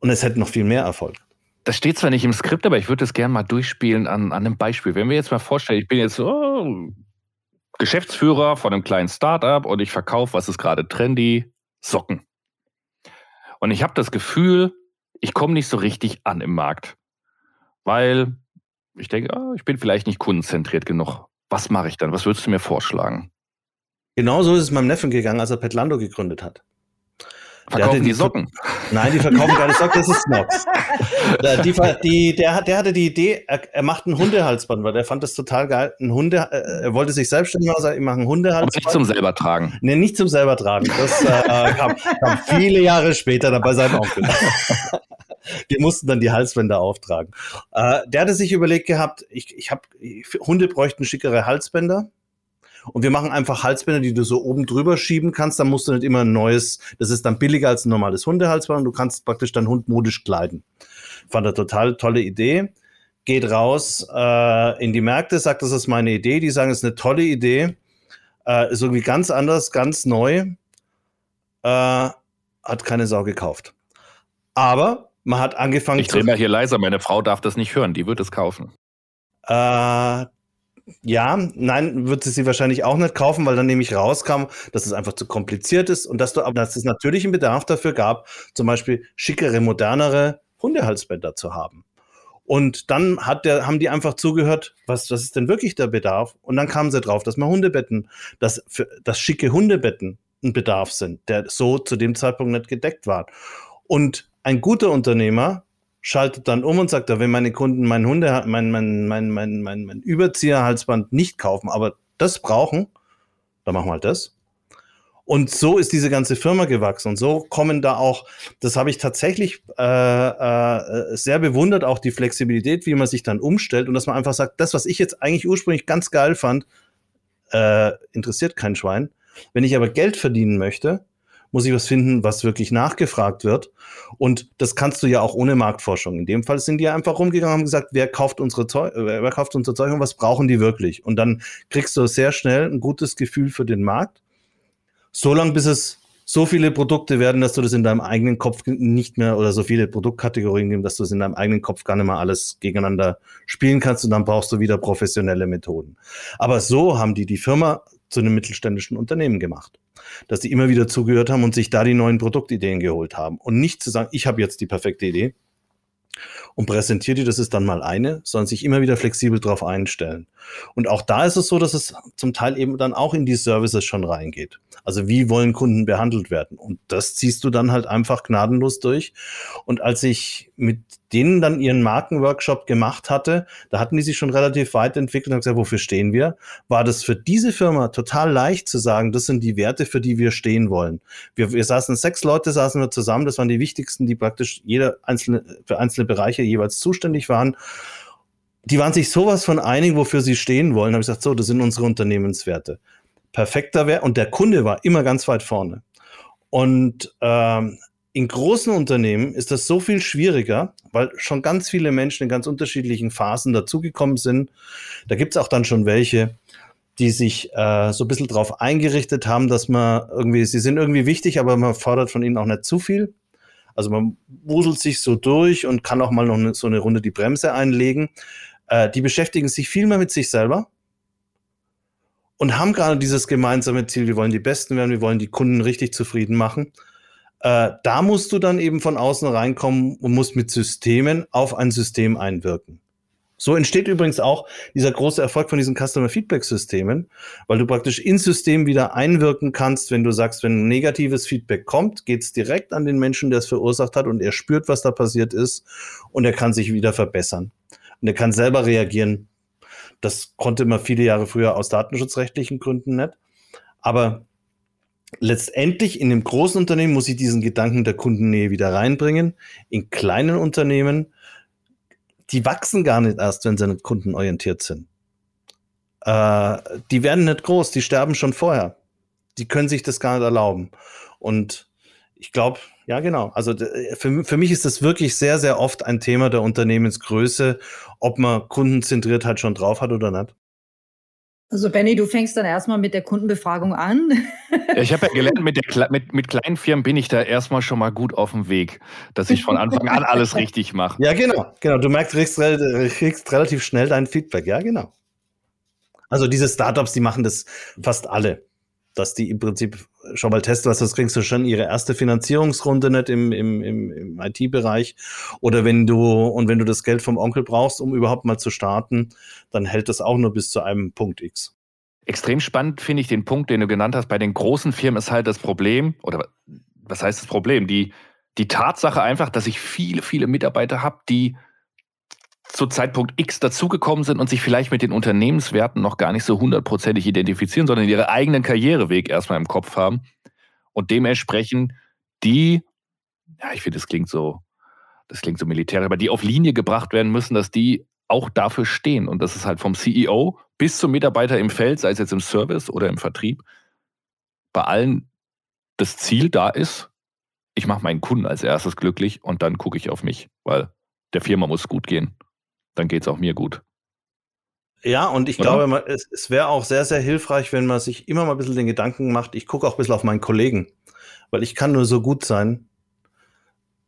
und es hätte noch viel mehr Erfolg? Das steht zwar nicht im Skript, aber ich würde es gerne mal durchspielen an, an einem Beispiel. Wenn wir jetzt mal vorstellen, ich bin jetzt oh, Geschäftsführer von einem kleinen Startup und ich verkaufe, was ist gerade trendy? Socken. Und ich habe das Gefühl, ich komme nicht so richtig an im Markt. Weil ich denke, oh, ich bin vielleicht nicht kundenzentriert genug. Was mache ich dann? Was würdest du mir vorschlagen? Genauso ist es meinem Neffen gegangen, als er Petlando gegründet hat. Verkaufen die, die Socken? Nein, die verkaufen keine Socken, das ist Snox. die, die, der, der hatte die Idee, er, er, macht ein Hundehalsband, weil der fand das total geil. Ein Hunde, äh, er wollte sich selbstständig machen, ich mache ein Hundehalsband. Aber nicht zum selber tragen. Nee, nicht zum selber tragen. Das äh, kam, kam, viele Jahre später dann bei seinem Onkel. Wir mussten dann die Halsbänder auftragen. Äh, der hatte sich überlegt gehabt, ich, ich habe Hunde bräuchten schickere Halsbänder. Und wir machen einfach Halsbänder, die du so oben drüber schieben kannst. Dann musst du nicht immer ein neues, das ist dann billiger als ein normales Hundehalsband und du kannst praktisch deinen Hund modisch kleiden. Fand er total tolle Idee. Geht raus äh, in die Märkte, sagt, das ist meine Idee. Die sagen, es ist eine tolle Idee. Äh, ist irgendwie ganz anders, ganz neu. Äh, hat keine Sau gekauft. Aber man hat angefangen. Ich drehe mal hier leiser, meine Frau darf das nicht hören, die wird es kaufen. Äh, ja, nein, wird sie sie wahrscheinlich auch nicht kaufen, weil dann nämlich rauskam, dass es einfach zu kompliziert ist und dass, du, dass es natürlich einen Bedarf dafür gab, zum Beispiel schickere, modernere Hundehalsbänder zu haben. Und dann hat der, haben die einfach zugehört, was, was ist denn wirklich der Bedarf? Und dann kamen sie drauf, dass man Hundebetten, dass, für, dass schicke Hundebetten ein Bedarf sind, der so zu dem Zeitpunkt nicht gedeckt war. Und ein guter Unternehmer schaltet dann um und sagt, wenn meine Kunden mein Hunde, mein, mein, mein, mein, mein, mein Überzieherhalsband nicht kaufen, aber das brauchen, dann machen wir halt das. Und so ist diese ganze Firma gewachsen. Und so kommen da auch, das habe ich tatsächlich äh, äh, sehr bewundert, auch die Flexibilität, wie man sich dann umstellt und dass man einfach sagt, das, was ich jetzt eigentlich ursprünglich ganz geil fand, äh, interessiert kein Schwein. Wenn ich aber Geld verdienen möchte, muss ich was finden, was wirklich nachgefragt wird. Und das kannst du ja auch ohne Marktforschung. In dem Fall sind die einfach rumgegangen und haben gesagt, wer kauft unsere Zeug, äh, wer kauft unser Zeug und was brauchen die wirklich? Und dann kriegst du sehr schnell ein gutes Gefühl für den Markt. So lange, bis es so viele Produkte werden, dass du das in deinem eigenen Kopf nicht mehr oder so viele Produktkategorien geben, dass du es in deinem eigenen Kopf gar nicht mehr alles gegeneinander spielen kannst und dann brauchst du wieder professionelle Methoden. Aber so haben die die Firma zu einem mittelständischen Unternehmen gemacht dass die immer wieder zugehört haben und sich da die neuen Produktideen geholt haben. Und nicht zu sagen, ich habe jetzt die perfekte Idee und präsentiere die, das ist dann mal eine, sondern sich immer wieder flexibel darauf einstellen. Und auch da ist es so, dass es zum Teil eben dann auch in die Services schon reingeht. Also wie wollen Kunden behandelt werden? Und das ziehst du dann halt einfach gnadenlos durch. Und als ich mit denen dann ihren Markenworkshop gemacht hatte, da hatten die sich schon relativ weit entwickelt und gesagt, wofür stehen wir? War das für diese Firma total leicht zu sagen, das sind die Werte, für die wir stehen wollen. Wir, wir saßen, sechs Leute saßen wir zusammen, das waren die wichtigsten, die praktisch jeder einzelne, für einzelne Bereiche jeweils zuständig waren die waren sich sowas von einig, wofür sie stehen wollen. Da habe ich gesagt, so, das sind unsere Unternehmenswerte perfekter wäre. Und der Kunde war immer ganz weit vorne. Und ähm, in großen Unternehmen ist das so viel schwieriger, weil schon ganz viele Menschen in ganz unterschiedlichen Phasen dazugekommen sind. Da gibt es auch dann schon welche, die sich äh, so ein bisschen darauf eingerichtet haben, dass man irgendwie, sie sind irgendwie wichtig, aber man fordert von ihnen auch nicht zu viel. Also man wuselt sich so durch und kann auch mal noch eine, so eine Runde die Bremse einlegen. Äh, die beschäftigen sich viel mehr mit sich selber und haben gerade dieses gemeinsame Ziel, wir wollen die Besten werden, wir wollen die Kunden richtig zufrieden machen. Äh, da musst du dann eben von außen reinkommen und musst mit Systemen auf ein System einwirken. So entsteht übrigens auch dieser große Erfolg von diesen Customer Feedback Systemen, weil du praktisch ins System wieder einwirken kannst, wenn du sagst, wenn negatives Feedback kommt, geht es direkt an den Menschen, der es verursacht hat und er spürt, was da passiert ist und er kann sich wieder verbessern. Und er kann selber reagieren. Das konnte man viele Jahre früher aus datenschutzrechtlichen Gründen nicht. Aber letztendlich in einem großen Unternehmen muss ich diesen Gedanken der Kundennähe wieder reinbringen. In kleinen Unternehmen die wachsen gar nicht erst, wenn sie nicht kundenorientiert sind. Äh, die werden nicht groß, die sterben schon vorher. Die können sich das gar nicht erlauben. Und ich glaube, ja, genau. Also für, für mich ist das wirklich sehr, sehr oft ein Thema der Unternehmensgröße, ob man Kundenzentriertheit schon drauf hat oder nicht. Also Benny, du fängst dann erstmal mit der Kundenbefragung an. Ja, ich habe ja gelernt, mit, der, mit, mit kleinen Firmen bin ich da erstmal schon mal gut auf dem Weg, dass ich von Anfang an alles richtig mache. Ja, genau, genau. Du merkst, kriegst, kriegst relativ schnell dein Feedback, ja, genau. Also diese Startups, die machen das fast alle dass die im Prinzip schon mal testen, was das kriegst du schon ihre erste Finanzierungsrunde nicht im, im, im, im IT-Bereich. Oder wenn du, und wenn du das Geld vom Onkel brauchst, um überhaupt mal zu starten, dann hält das auch nur bis zu einem Punkt X. Extrem spannend finde ich den Punkt, den du genannt hast. Bei den großen Firmen ist halt das Problem, oder was heißt das Problem? Die, die Tatsache einfach, dass ich viele, viele Mitarbeiter habe, die zu Zeitpunkt X dazugekommen sind und sich vielleicht mit den Unternehmenswerten noch gar nicht so hundertprozentig identifizieren, sondern ihren eigenen Karriereweg erstmal im Kopf haben und dementsprechend die, ja, ich finde, das klingt so, das klingt so militärisch, aber die auf Linie gebracht werden müssen, dass die auch dafür stehen. Und das ist halt vom CEO bis zum Mitarbeiter im Feld, sei es jetzt im Service oder im Vertrieb, bei allen das Ziel da ist, ich mache meinen Kunden als erstes glücklich und dann gucke ich auf mich, weil der Firma muss gut gehen dann geht es auch mir gut. Ja, und ich Oder? glaube, es, es wäre auch sehr, sehr hilfreich, wenn man sich immer mal ein bisschen den Gedanken macht, ich gucke auch ein bisschen auf meinen Kollegen, weil ich kann nur so gut sein,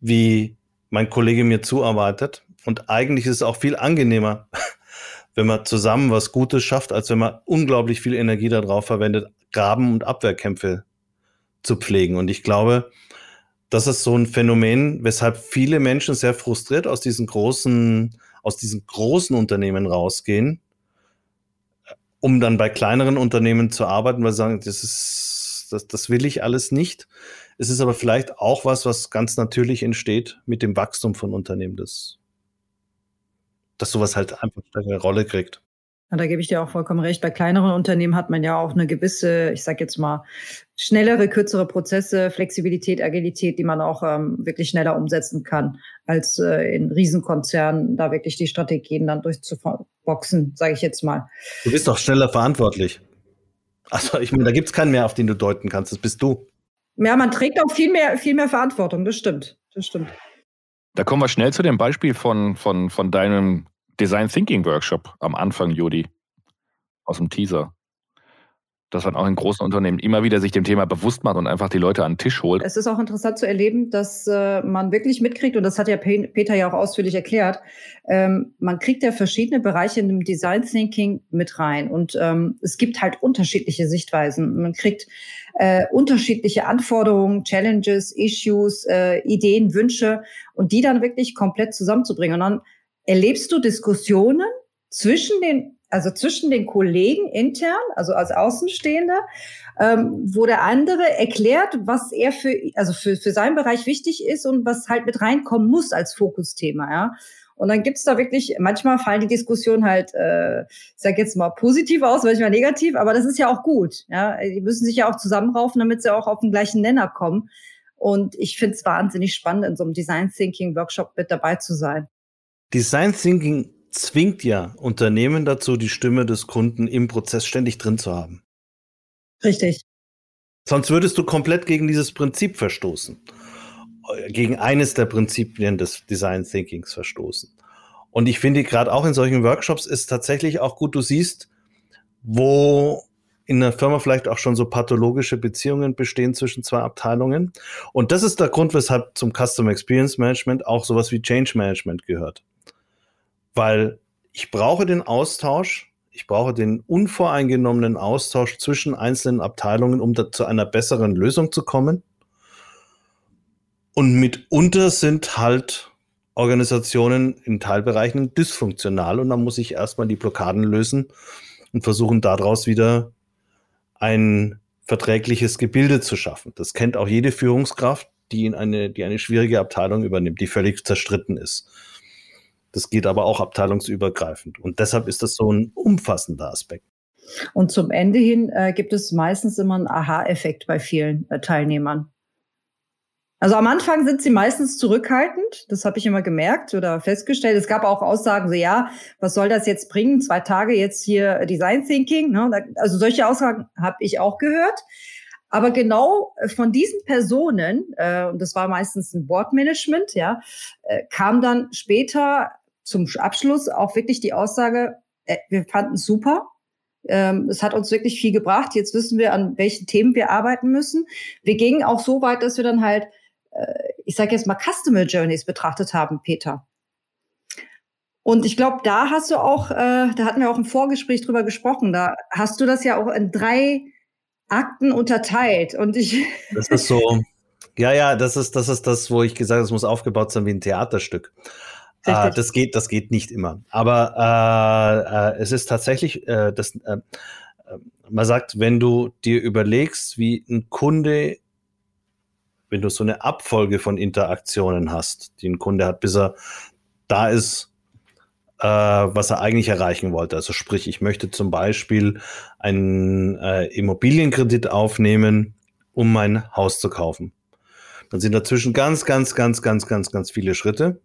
wie mein Kollege mir zuarbeitet. Und eigentlich ist es auch viel angenehmer, wenn man zusammen was Gutes schafft, als wenn man unglaublich viel Energie darauf verwendet, Graben- und Abwehrkämpfe zu pflegen. Und ich glaube, das ist so ein Phänomen, weshalb viele Menschen sehr frustriert aus diesen großen aus diesen großen Unternehmen rausgehen, um dann bei kleineren Unternehmen zu arbeiten, weil sie sagen, das ist, das, das will ich alles nicht. Es ist aber vielleicht auch was, was ganz natürlich entsteht mit dem Wachstum von Unternehmen, das, dass sowas halt einfach eine Rolle kriegt. Ja, da gebe ich dir auch vollkommen recht. Bei kleineren Unternehmen hat man ja auch eine gewisse, ich sage jetzt mal, schnellere, kürzere Prozesse, Flexibilität, Agilität, die man auch ähm, wirklich schneller umsetzen kann, als äh, in Riesenkonzernen da wirklich die Strategien dann durchzuboxen, sage ich jetzt mal. Du bist doch schneller verantwortlich. Also ich meine, da gibt es keinen mehr, auf den du deuten kannst. Das bist du. Ja, man trägt auch viel mehr, viel mehr Verantwortung. Das stimmt. Das stimmt. Da kommen wir schnell zu dem Beispiel von, von, von deinem Design Thinking Workshop am Anfang, Jodi, aus dem Teaser. Dass man auch in großen Unternehmen immer wieder sich dem Thema bewusst macht und einfach die Leute an den Tisch holt. Es ist auch interessant zu erleben, dass äh, man wirklich mitkriegt, und das hat ja Peter ja auch ausführlich erklärt, ähm, man kriegt ja verschiedene Bereiche in dem Design Thinking mit rein. Und ähm, es gibt halt unterschiedliche Sichtweisen. Man kriegt äh, unterschiedliche Anforderungen, Challenges, Issues, äh, Ideen, Wünsche und die dann wirklich komplett zusammenzubringen. Und dann Erlebst du Diskussionen zwischen den, also zwischen den Kollegen intern, also als Außenstehende, ähm, wo der andere erklärt, was er für, also für, für seinen Bereich wichtig ist und was halt mit reinkommen muss als Fokusthema, ja? Und dann gibt's da wirklich, manchmal fallen die Diskussionen halt, äh, ich sag jetzt mal, positiv aus, manchmal negativ, aber das ist ja auch gut. Ja? Die müssen sich ja auch zusammenraufen, damit sie auch auf den gleichen Nenner kommen. Und ich finde es wahnsinnig spannend, in so einem Design Thinking Workshop mit dabei zu sein. Design Thinking zwingt ja Unternehmen dazu, die Stimme des Kunden im Prozess ständig drin zu haben. Richtig. Sonst würdest du komplett gegen dieses Prinzip verstoßen. Gegen eines der Prinzipien des Design Thinkings verstoßen. Und ich finde, gerade auch in solchen Workshops ist tatsächlich auch gut, du siehst, wo in der Firma vielleicht auch schon so pathologische Beziehungen bestehen zwischen zwei Abteilungen. Und das ist der Grund, weshalb zum Customer Experience Management auch sowas wie Change Management gehört. Weil ich brauche den Austausch, ich brauche den unvoreingenommenen Austausch zwischen einzelnen Abteilungen, um zu einer besseren Lösung zu kommen. Und mitunter sind halt Organisationen in Teilbereichen dysfunktional und dann muss ich erstmal die Blockaden lösen und versuchen daraus wieder ein verträgliches Gebilde zu schaffen. Das kennt auch jede Führungskraft, die in eine, die eine schwierige Abteilung übernimmt, die völlig zerstritten ist. Das geht aber auch abteilungsübergreifend. Und deshalb ist das so ein umfassender Aspekt. Und zum Ende hin äh, gibt es meistens immer einen Aha-Effekt bei vielen äh, Teilnehmern. Also am Anfang sind sie meistens zurückhaltend, das habe ich immer gemerkt oder festgestellt. Es gab auch Aussagen so, ja, was soll das jetzt bringen? Zwei Tage jetzt hier Design Thinking. Ne? Also solche Aussagen habe ich auch gehört. Aber genau von diesen Personen, äh, und das war meistens ein Boardmanagement, ja, äh, kam dann später zum Abschluss auch wirklich die Aussage, äh, wir fanden es super, ähm, es hat uns wirklich viel gebracht. Jetzt wissen wir, an welchen Themen wir arbeiten müssen. Wir gingen auch so weit, dass wir dann halt äh, ich sage jetzt mal, Customer Journeys betrachtet haben, Peter. Und ich glaube, da hast du auch, äh, da hatten wir auch im Vorgespräch drüber gesprochen, da hast du das ja auch in drei Akten unterteilt. Und ich. Das ist so, ja, ja, das ist, das ist das, wo ich gesagt habe, es muss aufgebaut sein wie ein Theaterstück. Äh, das geht, das geht nicht immer. Aber äh, äh, es ist tatsächlich, äh, das, äh, äh, man sagt, wenn du dir überlegst, wie ein Kunde wenn du so eine Abfolge von Interaktionen hast, die ein Kunde hat, bis er da ist, äh, was er eigentlich erreichen wollte. Also sprich, ich möchte zum Beispiel einen äh, Immobilienkredit aufnehmen, um mein Haus zu kaufen. Dann sind dazwischen ganz, ganz, ganz, ganz, ganz, ganz viele Schritte,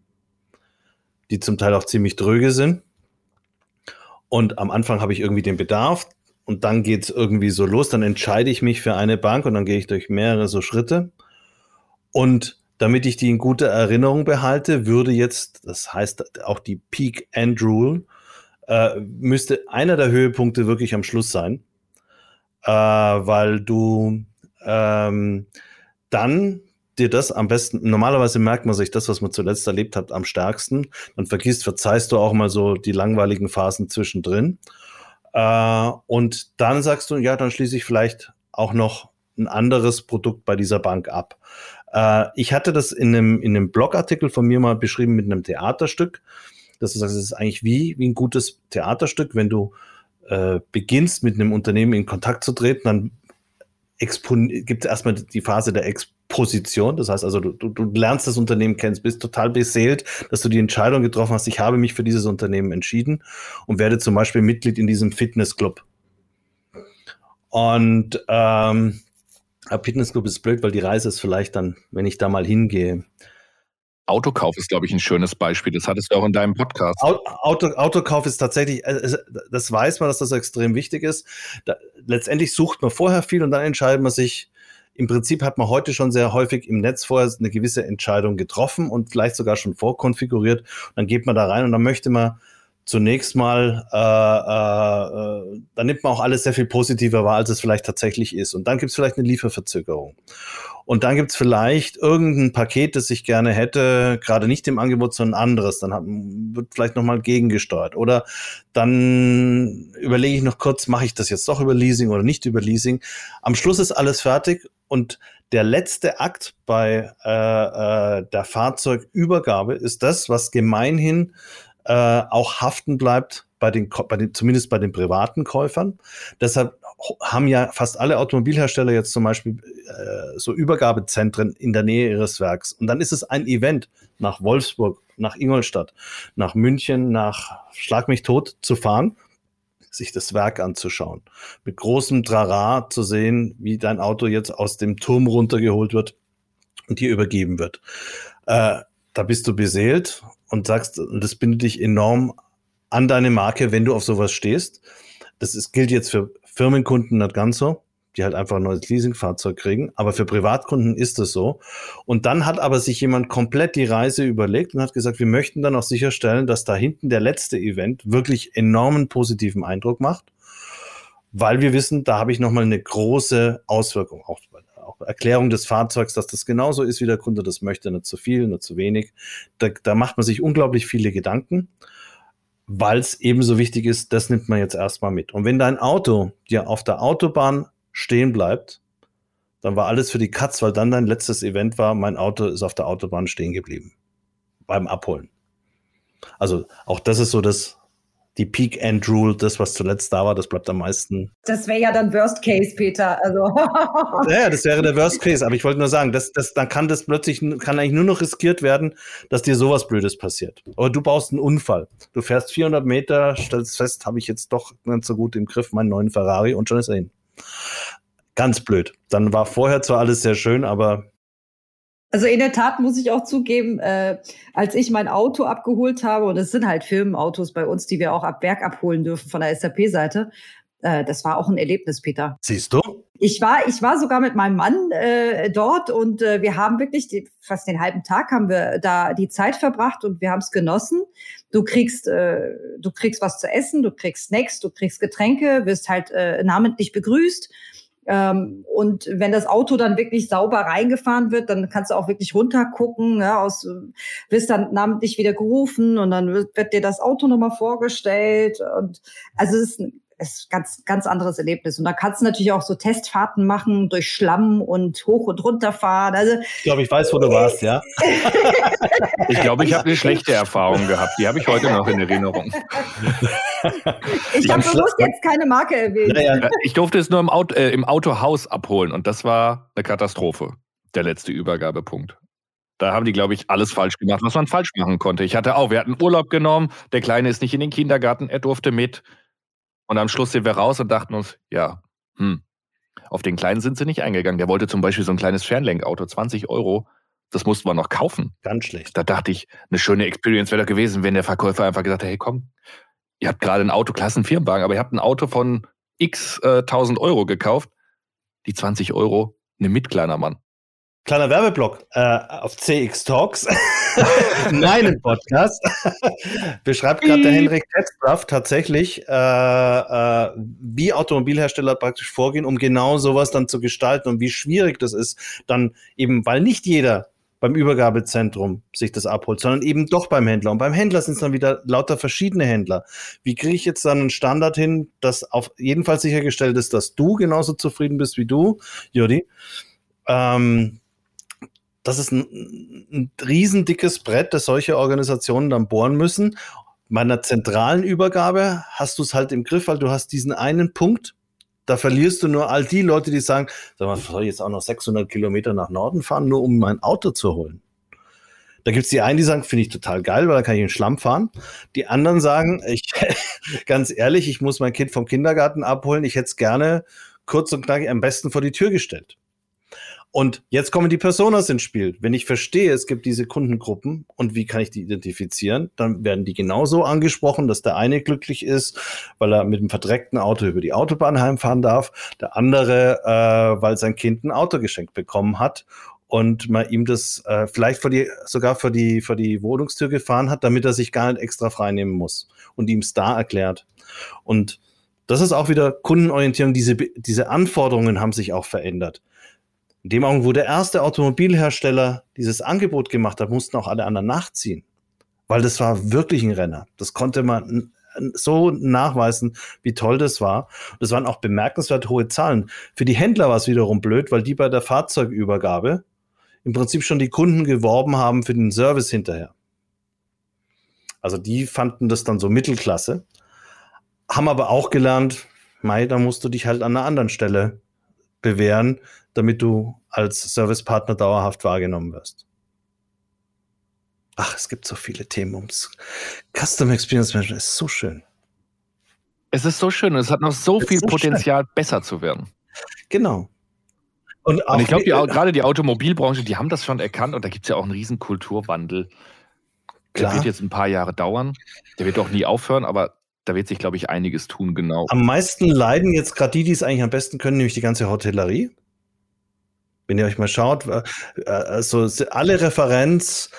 die zum Teil auch ziemlich dröge sind. Und am Anfang habe ich irgendwie den Bedarf und dann geht es irgendwie so los. Dann entscheide ich mich für eine Bank und dann gehe ich durch mehrere so Schritte. Und damit ich die in guter Erinnerung behalte, würde jetzt, das heißt auch die Peak End Rule, äh, müsste einer der Höhepunkte wirklich am Schluss sein, äh, weil du ähm, dann dir das am besten, normalerweise merkt man sich das, was man zuletzt erlebt hat, am stärksten. Dann vergisst, verzeihst du auch mal so die langweiligen Phasen zwischendrin. Äh, und dann sagst du, ja, dann schließe ich vielleicht auch noch ein anderes Produkt bei dieser Bank ab. Äh, ich hatte das in einem, in einem Blogartikel von mir mal beschrieben mit einem Theaterstück. Das ist, das ist eigentlich wie, wie ein gutes Theaterstück. Wenn du äh, beginnst, mit einem Unternehmen in Kontakt zu treten, dann gibt es erstmal die Phase der Exposition. Das heißt also, du, du, lernst das Unternehmen kennen, bist total beseelt, dass du die Entscheidung getroffen hast, ich habe mich für dieses Unternehmen entschieden und werde zum Beispiel Mitglied in diesem Fitnessclub. Und ähm, Fitnessclub ist blöd, weil die Reise ist vielleicht dann, wenn ich da mal hingehe. Autokauf ist, glaube ich, ein schönes Beispiel. Das hattest du auch in deinem Podcast. Auto, Autokauf ist tatsächlich, äh, das weiß man, dass das extrem wichtig ist. Da, letztendlich sucht man vorher viel und dann entscheidet man sich. Im Prinzip hat man heute schon sehr häufig im Netz vorher eine gewisse Entscheidung getroffen und vielleicht sogar schon vorkonfiguriert. Dann geht man da rein und dann möchte man zunächst mal, äh, äh, äh, dann nimmt man auch alles sehr viel positiver wahr, als es vielleicht tatsächlich ist. Und dann gibt es vielleicht eine Lieferverzögerung. Und dann gibt es vielleicht irgendein Paket, das ich gerne hätte, gerade nicht im Angebot, sondern anderes. Dann hat, wird vielleicht nochmal gegengesteuert. Oder dann überlege ich noch kurz, mache ich das jetzt doch über Leasing oder nicht über Leasing. Am Schluss ist alles fertig und der letzte Akt bei äh, äh, der Fahrzeugübergabe ist das, was gemeinhin äh, auch haften bleibt bei den, bei den, zumindest bei den privaten Käufern. Deshalb haben ja fast alle Automobilhersteller jetzt zum Beispiel äh, so Übergabezentren in der Nähe ihres Werks. Und dann ist es ein Event nach Wolfsburg, nach Ingolstadt, nach München, nach Schlag mich tot zu fahren, sich das Werk anzuschauen. Mit großem Trara zu sehen, wie dein Auto jetzt aus dem Turm runtergeholt wird und dir übergeben wird. Äh, da bist du beseelt und sagst, das bindet dich enorm an deine Marke, wenn du auf sowas stehst. Das ist, gilt jetzt für Firmenkunden nicht ganz so, die halt einfach ein neues Leasingfahrzeug kriegen. Aber für Privatkunden ist das so. Und dann hat aber sich jemand komplett die Reise überlegt und hat gesagt, wir möchten dann auch sicherstellen, dass da hinten der letzte Event wirklich enormen positiven Eindruck macht. weil wir wissen, da habe ich nochmal eine große Auswirkung. Auch, auch, Erklärung des Fahrzeugs, dass das genauso ist, wie der Kunde das möchte, nicht zu viel, nicht zu wenig. Da, da macht man sich unglaublich viele Gedanken, weil es ebenso wichtig ist, das nimmt man jetzt erstmal mit. Und wenn dein Auto dir auf der Autobahn stehen bleibt, dann war alles für die Katz, weil dann dein letztes Event war, mein Auto ist auf der Autobahn stehen geblieben. Beim Abholen. Also auch das ist so das die Peak-End-Rule, das, was zuletzt da war, das bleibt am meisten. Das wäre ja dann Worst Case, Peter. Also. ja, das wäre der Worst Case. Aber ich wollte nur sagen, das, das, dann kann das plötzlich, kann eigentlich nur noch riskiert werden, dass dir sowas Blödes passiert. Aber du baust einen Unfall. Du fährst 400 Meter, stellst fest, habe ich jetzt doch nicht so gut im Griff, meinen neuen Ferrari und schon ist er hin. Ganz blöd. Dann war vorher zwar alles sehr schön, aber also in der Tat muss ich auch zugeben, äh, als ich mein Auto abgeholt habe, und es sind halt Firmenautos bei uns, die wir auch ab Werk abholen dürfen von der SAP-Seite, äh, das war auch ein Erlebnis, Peter. Siehst du? Ich war, ich war sogar mit meinem Mann äh, dort und äh, wir haben wirklich die, fast den halben Tag haben wir da die Zeit verbracht und wir haben es genossen. Du kriegst, äh, du kriegst was zu essen, du kriegst Snacks, du kriegst Getränke, wirst halt äh, namentlich begrüßt ähm, und wenn das Auto dann wirklich sauber reingefahren wird, dann kannst du auch wirklich runtergucken, ja, aus, wirst dann namentlich wieder gerufen und dann wird, wird dir das Auto nochmal vorgestellt. Und also es ist ein ist ganz, ganz anderes Erlebnis. Und da kannst du natürlich auch so Testfahrten machen durch Schlamm und hoch und runter fahren. Also, ich glaube, ich weiß, wo du warst, ja. ich glaube, ich habe eine schlechte Erfahrung gehabt. Die habe ich heute noch in Erinnerung. ich habe bewusst jetzt keine Marke erwähnt. Ja, ja. Ich durfte es nur im, Auto, äh, im Autohaus abholen und das war eine Katastrophe. Der letzte Übergabepunkt. Da haben die, glaube ich, alles falsch gemacht, was man falsch machen konnte. Ich hatte auch, wir hatten Urlaub genommen, der Kleine ist nicht in den Kindergarten, er durfte mit. Und am Schluss sind wir raus und dachten uns, ja, hm, auf den Kleinen sind sie nicht eingegangen. Der wollte zum Beispiel so ein kleines Fernlenkauto, 20 Euro. Das mussten wir noch kaufen. Ganz schlecht. Da dachte ich, eine schöne Experience wäre da gewesen, wenn der Verkäufer einfach gesagt hätte, hey komm, ihr habt gerade ein Auto, Klassenfirmenwagen, aber ihr habt ein Auto von x äh, 1000 Euro gekauft. Die 20 Euro, nimm mit, kleiner Mann. Kleiner Werbeblock äh, auf CX Talks, meinen Podcast, beschreibt gerade der Henrik Tetzlaff tatsächlich, äh, äh, wie Automobilhersteller praktisch vorgehen, um genau sowas dann zu gestalten und wie schwierig das ist, dann eben, weil nicht jeder beim Übergabezentrum sich das abholt, sondern eben doch beim Händler. Und beim Händler sind es dann wieder lauter verschiedene Händler. Wie kriege ich jetzt dann einen Standard hin, dass auf jeden Fall sichergestellt ist, dass du genauso zufrieden bist wie du, Jodi? Ähm, das ist ein, ein riesendickes Brett, das solche Organisationen dann bohren müssen. Bei einer zentralen Übergabe hast du es halt im Griff, weil du hast diesen einen Punkt, da verlierst du nur all die Leute, die sagen, sag mal, soll ich jetzt auch noch 600 Kilometer nach Norden fahren, nur um mein Auto zu holen? Da gibt es die einen, die sagen, finde ich total geil, weil da kann ich in Schlamm fahren. Die anderen sagen, ich, ganz ehrlich, ich muss mein Kind vom Kindergarten abholen, ich hätte es gerne kurz und knackig am besten vor die Tür gestellt. Und jetzt kommen die Personas ins Spiel. Wenn ich verstehe, es gibt diese Kundengruppen und wie kann ich die identifizieren, dann werden die genauso angesprochen, dass der eine glücklich ist, weil er mit einem verdreckten Auto über die Autobahn heimfahren darf, der andere, äh, weil sein Kind ein Auto geschenkt bekommen hat und man ihm das äh, vielleicht vor die, sogar vor die, vor die Wohnungstür gefahren hat, damit er sich gar nicht extra freinehmen muss und ihm es da erklärt. Und das ist auch wieder Kundenorientierung. Diese, diese Anforderungen haben sich auch verändert. In dem Augenblick, wo der erste Automobilhersteller dieses Angebot gemacht hat, mussten auch alle anderen nachziehen. Weil das war wirklich ein Renner. Das konnte man so nachweisen, wie toll das war. Das waren auch bemerkenswert hohe Zahlen. Für die Händler war es wiederum blöd, weil die bei der Fahrzeugübergabe im Prinzip schon die Kunden geworben haben für den Service hinterher. Also die fanden das dann so Mittelklasse, haben aber auch gelernt, Mai, da musst du dich halt an einer anderen Stelle bewähren, damit du als Servicepartner dauerhaft wahrgenommen wirst. Ach, es gibt so viele Themen ums Custom Experience Management ist so schön. Es ist so schön, es hat noch so es viel so Potenzial, schön. besser zu werden. Genau. Und, und ich glaube, gerade die Automobilbranche, die haben das schon erkannt und da gibt es ja auch einen riesen Kulturwandel. Der wird jetzt ein paar Jahre dauern. Der wird auch nie aufhören, aber da wird sich, glaube ich, einiges tun, genau. Am meisten leiden jetzt gerade die, die es eigentlich am besten können, nämlich die ganze Hotellerie. Wenn ihr euch mal schaut, also alle Referenz,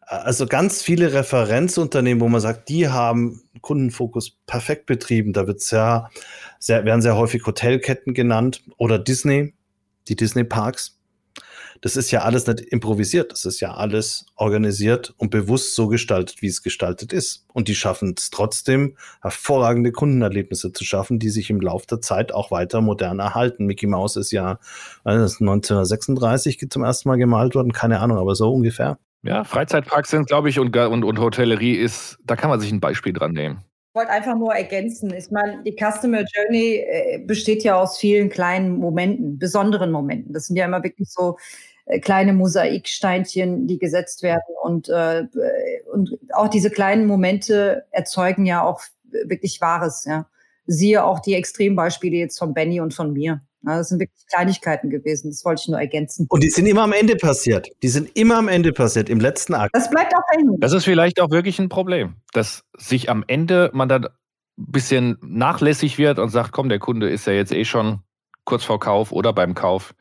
also ganz viele Referenzunternehmen, wo man sagt, die haben Kundenfokus perfekt betrieben. Da wird sehr, sehr, werden sehr häufig Hotelketten genannt oder Disney, die Disney Parks. Das ist ja alles nicht improvisiert, das ist ja alles organisiert und bewusst so gestaltet, wie es gestaltet ist. Und die schaffen es trotzdem, hervorragende Kundenerlebnisse zu schaffen, die sich im Laufe der Zeit auch weiter modern erhalten. Mickey Mouse ist ja also 1936 zum ersten Mal gemalt worden, keine Ahnung, aber so ungefähr. Ja, Freizeitparks sind, glaube ich, und, und, und Hotellerie ist, da kann man sich ein Beispiel dran nehmen. Ich wollte einfach nur ergänzen. Ich meine, die Customer Journey äh, besteht ja aus vielen kleinen Momenten, besonderen Momenten. Das sind ja immer wirklich so äh, kleine Mosaiksteinchen, die gesetzt werden. Und, äh, und auch diese kleinen Momente erzeugen ja auch wirklich Wahres. Ja. Siehe auch die Extrembeispiele jetzt von Benny und von mir. Ja, das sind wirklich Kleinigkeiten gewesen. Das wollte ich nur ergänzen. Und die sind immer am Ende passiert. Die sind immer am Ende passiert, im letzten Akt. Das bleibt auch hängen. Das ist vielleicht auch wirklich ein Problem, dass sich am Ende man dann ein bisschen nachlässig wird und sagt, komm, der Kunde ist ja jetzt eh schon kurz vor Kauf oder beim Kauf.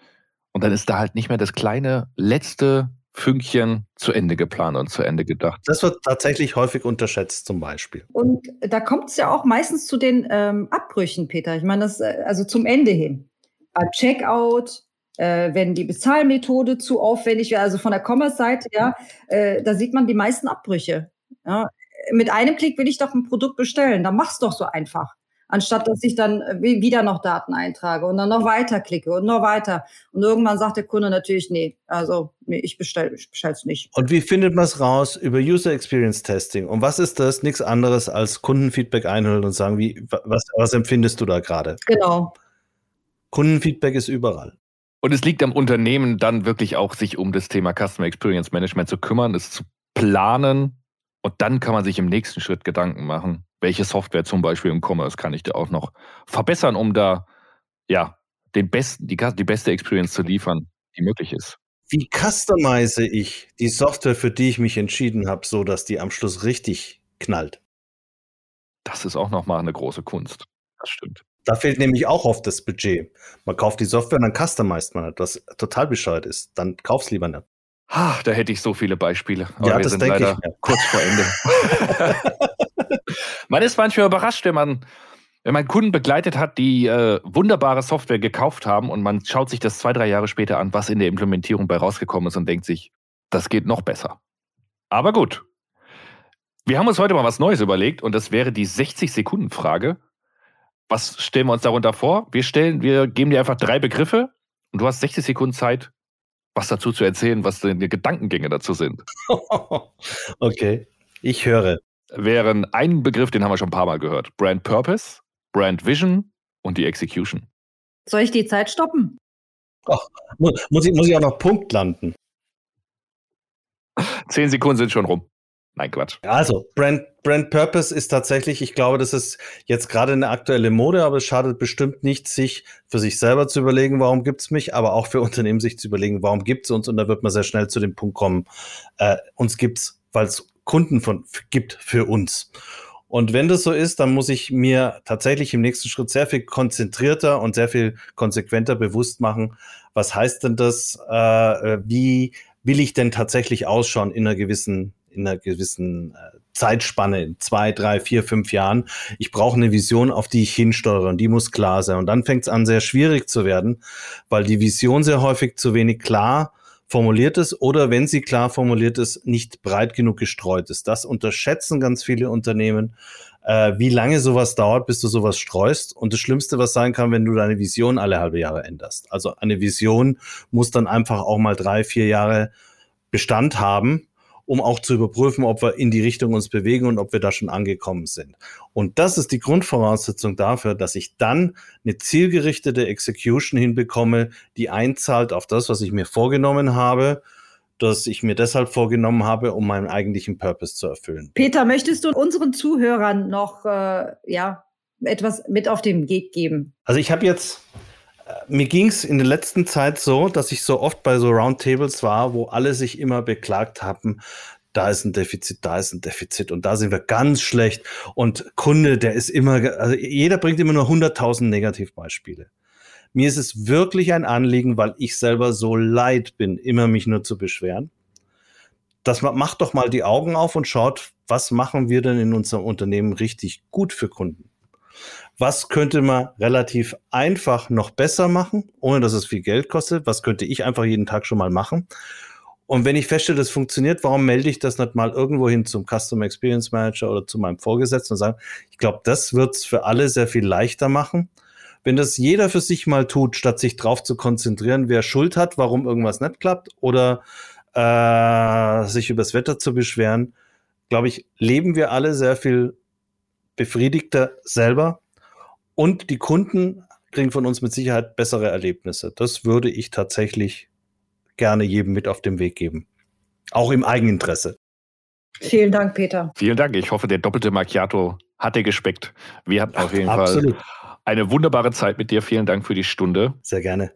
Und dann ist da halt nicht mehr das kleine letzte Fünkchen zu Ende geplant und zu Ende gedacht. Das wird tatsächlich häufig unterschätzt, zum Beispiel. Und da kommt es ja auch meistens zu den ähm, Abbrüchen, Peter. Ich meine, das äh, also zum Ende hin. Beim Checkout, äh, wenn die Bezahlmethode zu aufwendig wäre, also von der Commerce-Seite, ja, äh, da sieht man die meisten Abbrüche. Ja. Mit einem Klick will ich doch ein Produkt bestellen, dann mach's doch so einfach anstatt dass ich dann äh, wieder noch Daten eintrage und dann noch weiter klicke und noch weiter. Und irgendwann sagt der Kunde natürlich, nee, also nee, ich bestelle ich es nicht. Und wie findet man es raus? Über User Experience Testing. Und was ist das? Nichts anderes als Kundenfeedback einholen und sagen, wie, was, was empfindest du da gerade? Genau. Kundenfeedback ist überall. Und es liegt am Unternehmen dann wirklich auch, sich um das Thema Customer Experience Management zu kümmern, es zu planen. Und dann kann man sich im nächsten Schritt Gedanken machen, welche Software zum Beispiel im Commerce kann ich da auch noch verbessern, um da ja den besten, die, die beste Experience zu liefern, die möglich ist. Wie customize ich die Software, für die ich mich entschieden habe, so dass die am Schluss richtig knallt? Das ist auch nochmal eine große Kunst. Das stimmt. Da fehlt nämlich auch oft das Budget. Man kauft die Software und dann customized man etwas total bescheuert ist. Dann kauf's lieber nicht. Ah, da hätte ich so viele Beispiele. Aber ja, wir das sind leider kurz vor Ende. man ist manchmal überrascht, wenn man, wenn man Kunden begleitet hat, die äh, wunderbare Software gekauft haben und man schaut sich das zwei, drei Jahre später an, was in der Implementierung bei rausgekommen ist und denkt sich, das geht noch besser. Aber gut. Wir haben uns heute mal was Neues überlegt und das wäre die 60-Sekunden-Frage. Was stellen wir uns darunter vor? Wir stellen, wir geben dir einfach drei Begriffe und du hast 60 Sekunden Zeit, was dazu zu erzählen, was deine Gedankengänge dazu sind. okay, ich höre. Wären ein Begriff, den haben wir schon ein paar Mal gehört. Brand Purpose, Brand Vision und die Execution. Soll ich die Zeit stoppen? Ach, muss, ich, muss ich auch noch Punkt landen? Zehn Sekunden sind schon rum. Nein, Quatsch. Also, Brand, Brand Purpose ist tatsächlich, ich glaube, das ist jetzt gerade eine aktuelle Mode, aber es schadet bestimmt nicht, sich für sich selber zu überlegen, warum gibt es mich, aber auch für Unternehmen sich zu überlegen, warum gibt es uns. Und da wird man sehr schnell zu dem Punkt kommen, äh, uns gibt es, weil es Kunden von, gibt für uns. Und wenn das so ist, dann muss ich mir tatsächlich im nächsten Schritt sehr viel konzentrierter und sehr viel konsequenter bewusst machen, was heißt denn das, äh, wie will ich denn tatsächlich ausschauen in einer gewissen in einer gewissen äh, Zeitspanne, in zwei, drei, vier, fünf Jahren. Ich brauche eine Vision, auf die ich hinsteuere und die muss klar sein. Und dann fängt es an, sehr schwierig zu werden, weil die Vision sehr häufig zu wenig klar formuliert ist oder wenn sie klar formuliert ist, nicht breit genug gestreut ist. Das unterschätzen ganz viele Unternehmen, äh, wie lange sowas dauert, bis du sowas streust. Und das Schlimmste, was sein kann, wenn du deine Vision alle halbe Jahre änderst. Also eine Vision muss dann einfach auch mal drei, vier Jahre Bestand haben um auch zu überprüfen, ob wir in die Richtung uns bewegen und ob wir da schon angekommen sind. Und das ist die Grundvoraussetzung dafür, dass ich dann eine zielgerichtete Execution hinbekomme, die einzahlt auf das, was ich mir vorgenommen habe, dass ich mir deshalb vorgenommen habe, um meinen eigentlichen Purpose zu erfüllen. Peter, möchtest du unseren Zuhörern noch äh, ja, etwas mit auf den Weg geben? Also ich habe jetzt mir ging es in der letzten Zeit so, dass ich so oft bei so Roundtables war, wo alle sich immer beklagt haben, da ist ein Defizit, da ist ein Defizit und da sind wir ganz schlecht. Und Kunde, der ist immer, also jeder bringt immer nur 100.000 Negativbeispiele. Mir ist es wirklich ein Anliegen, weil ich selber so leid bin, immer mich nur zu beschweren, das macht doch mal die Augen auf und schaut, was machen wir denn in unserem Unternehmen richtig gut für Kunden? Was könnte man relativ einfach noch besser machen, ohne dass es viel Geld kostet? Was könnte ich einfach jeden Tag schon mal machen? Und wenn ich feststelle, das funktioniert, warum melde ich das nicht mal irgendwo hin zum Customer Experience Manager oder zu meinem Vorgesetzten und sage, ich glaube, das wird es für alle sehr viel leichter machen. Wenn das jeder für sich mal tut, statt sich drauf zu konzentrieren, wer Schuld hat, warum irgendwas nicht klappt oder äh, sich übers Wetter zu beschweren, glaube ich, leben wir alle sehr viel befriedigter selber und die Kunden kriegen von uns mit Sicherheit bessere Erlebnisse. Das würde ich tatsächlich gerne jedem mit auf den Weg geben. Auch im Eigeninteresse. Vielen Dank, Peter. Vielen Dank. Ich hoffe, der doppelte Macchiato hat dir gespeckt. Wir hatten auf jeden Absolut. Fall eine wunderbare Zeit mit dir. Vielen Dank für die Stunde. Sehr gerne.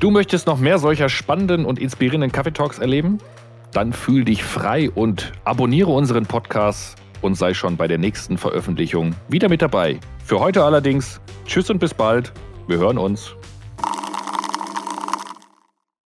Du möchtest noch mehr solcher spannenden und inspirierenden Kaffeetalks erleben? Dann fühl dich frei und abonniere unseren Podcast und sei schon bei der nächsten Veröffentlichung wieder mit dabei. Für heute allerdings, tschüss und bis bald. Wir hören uns.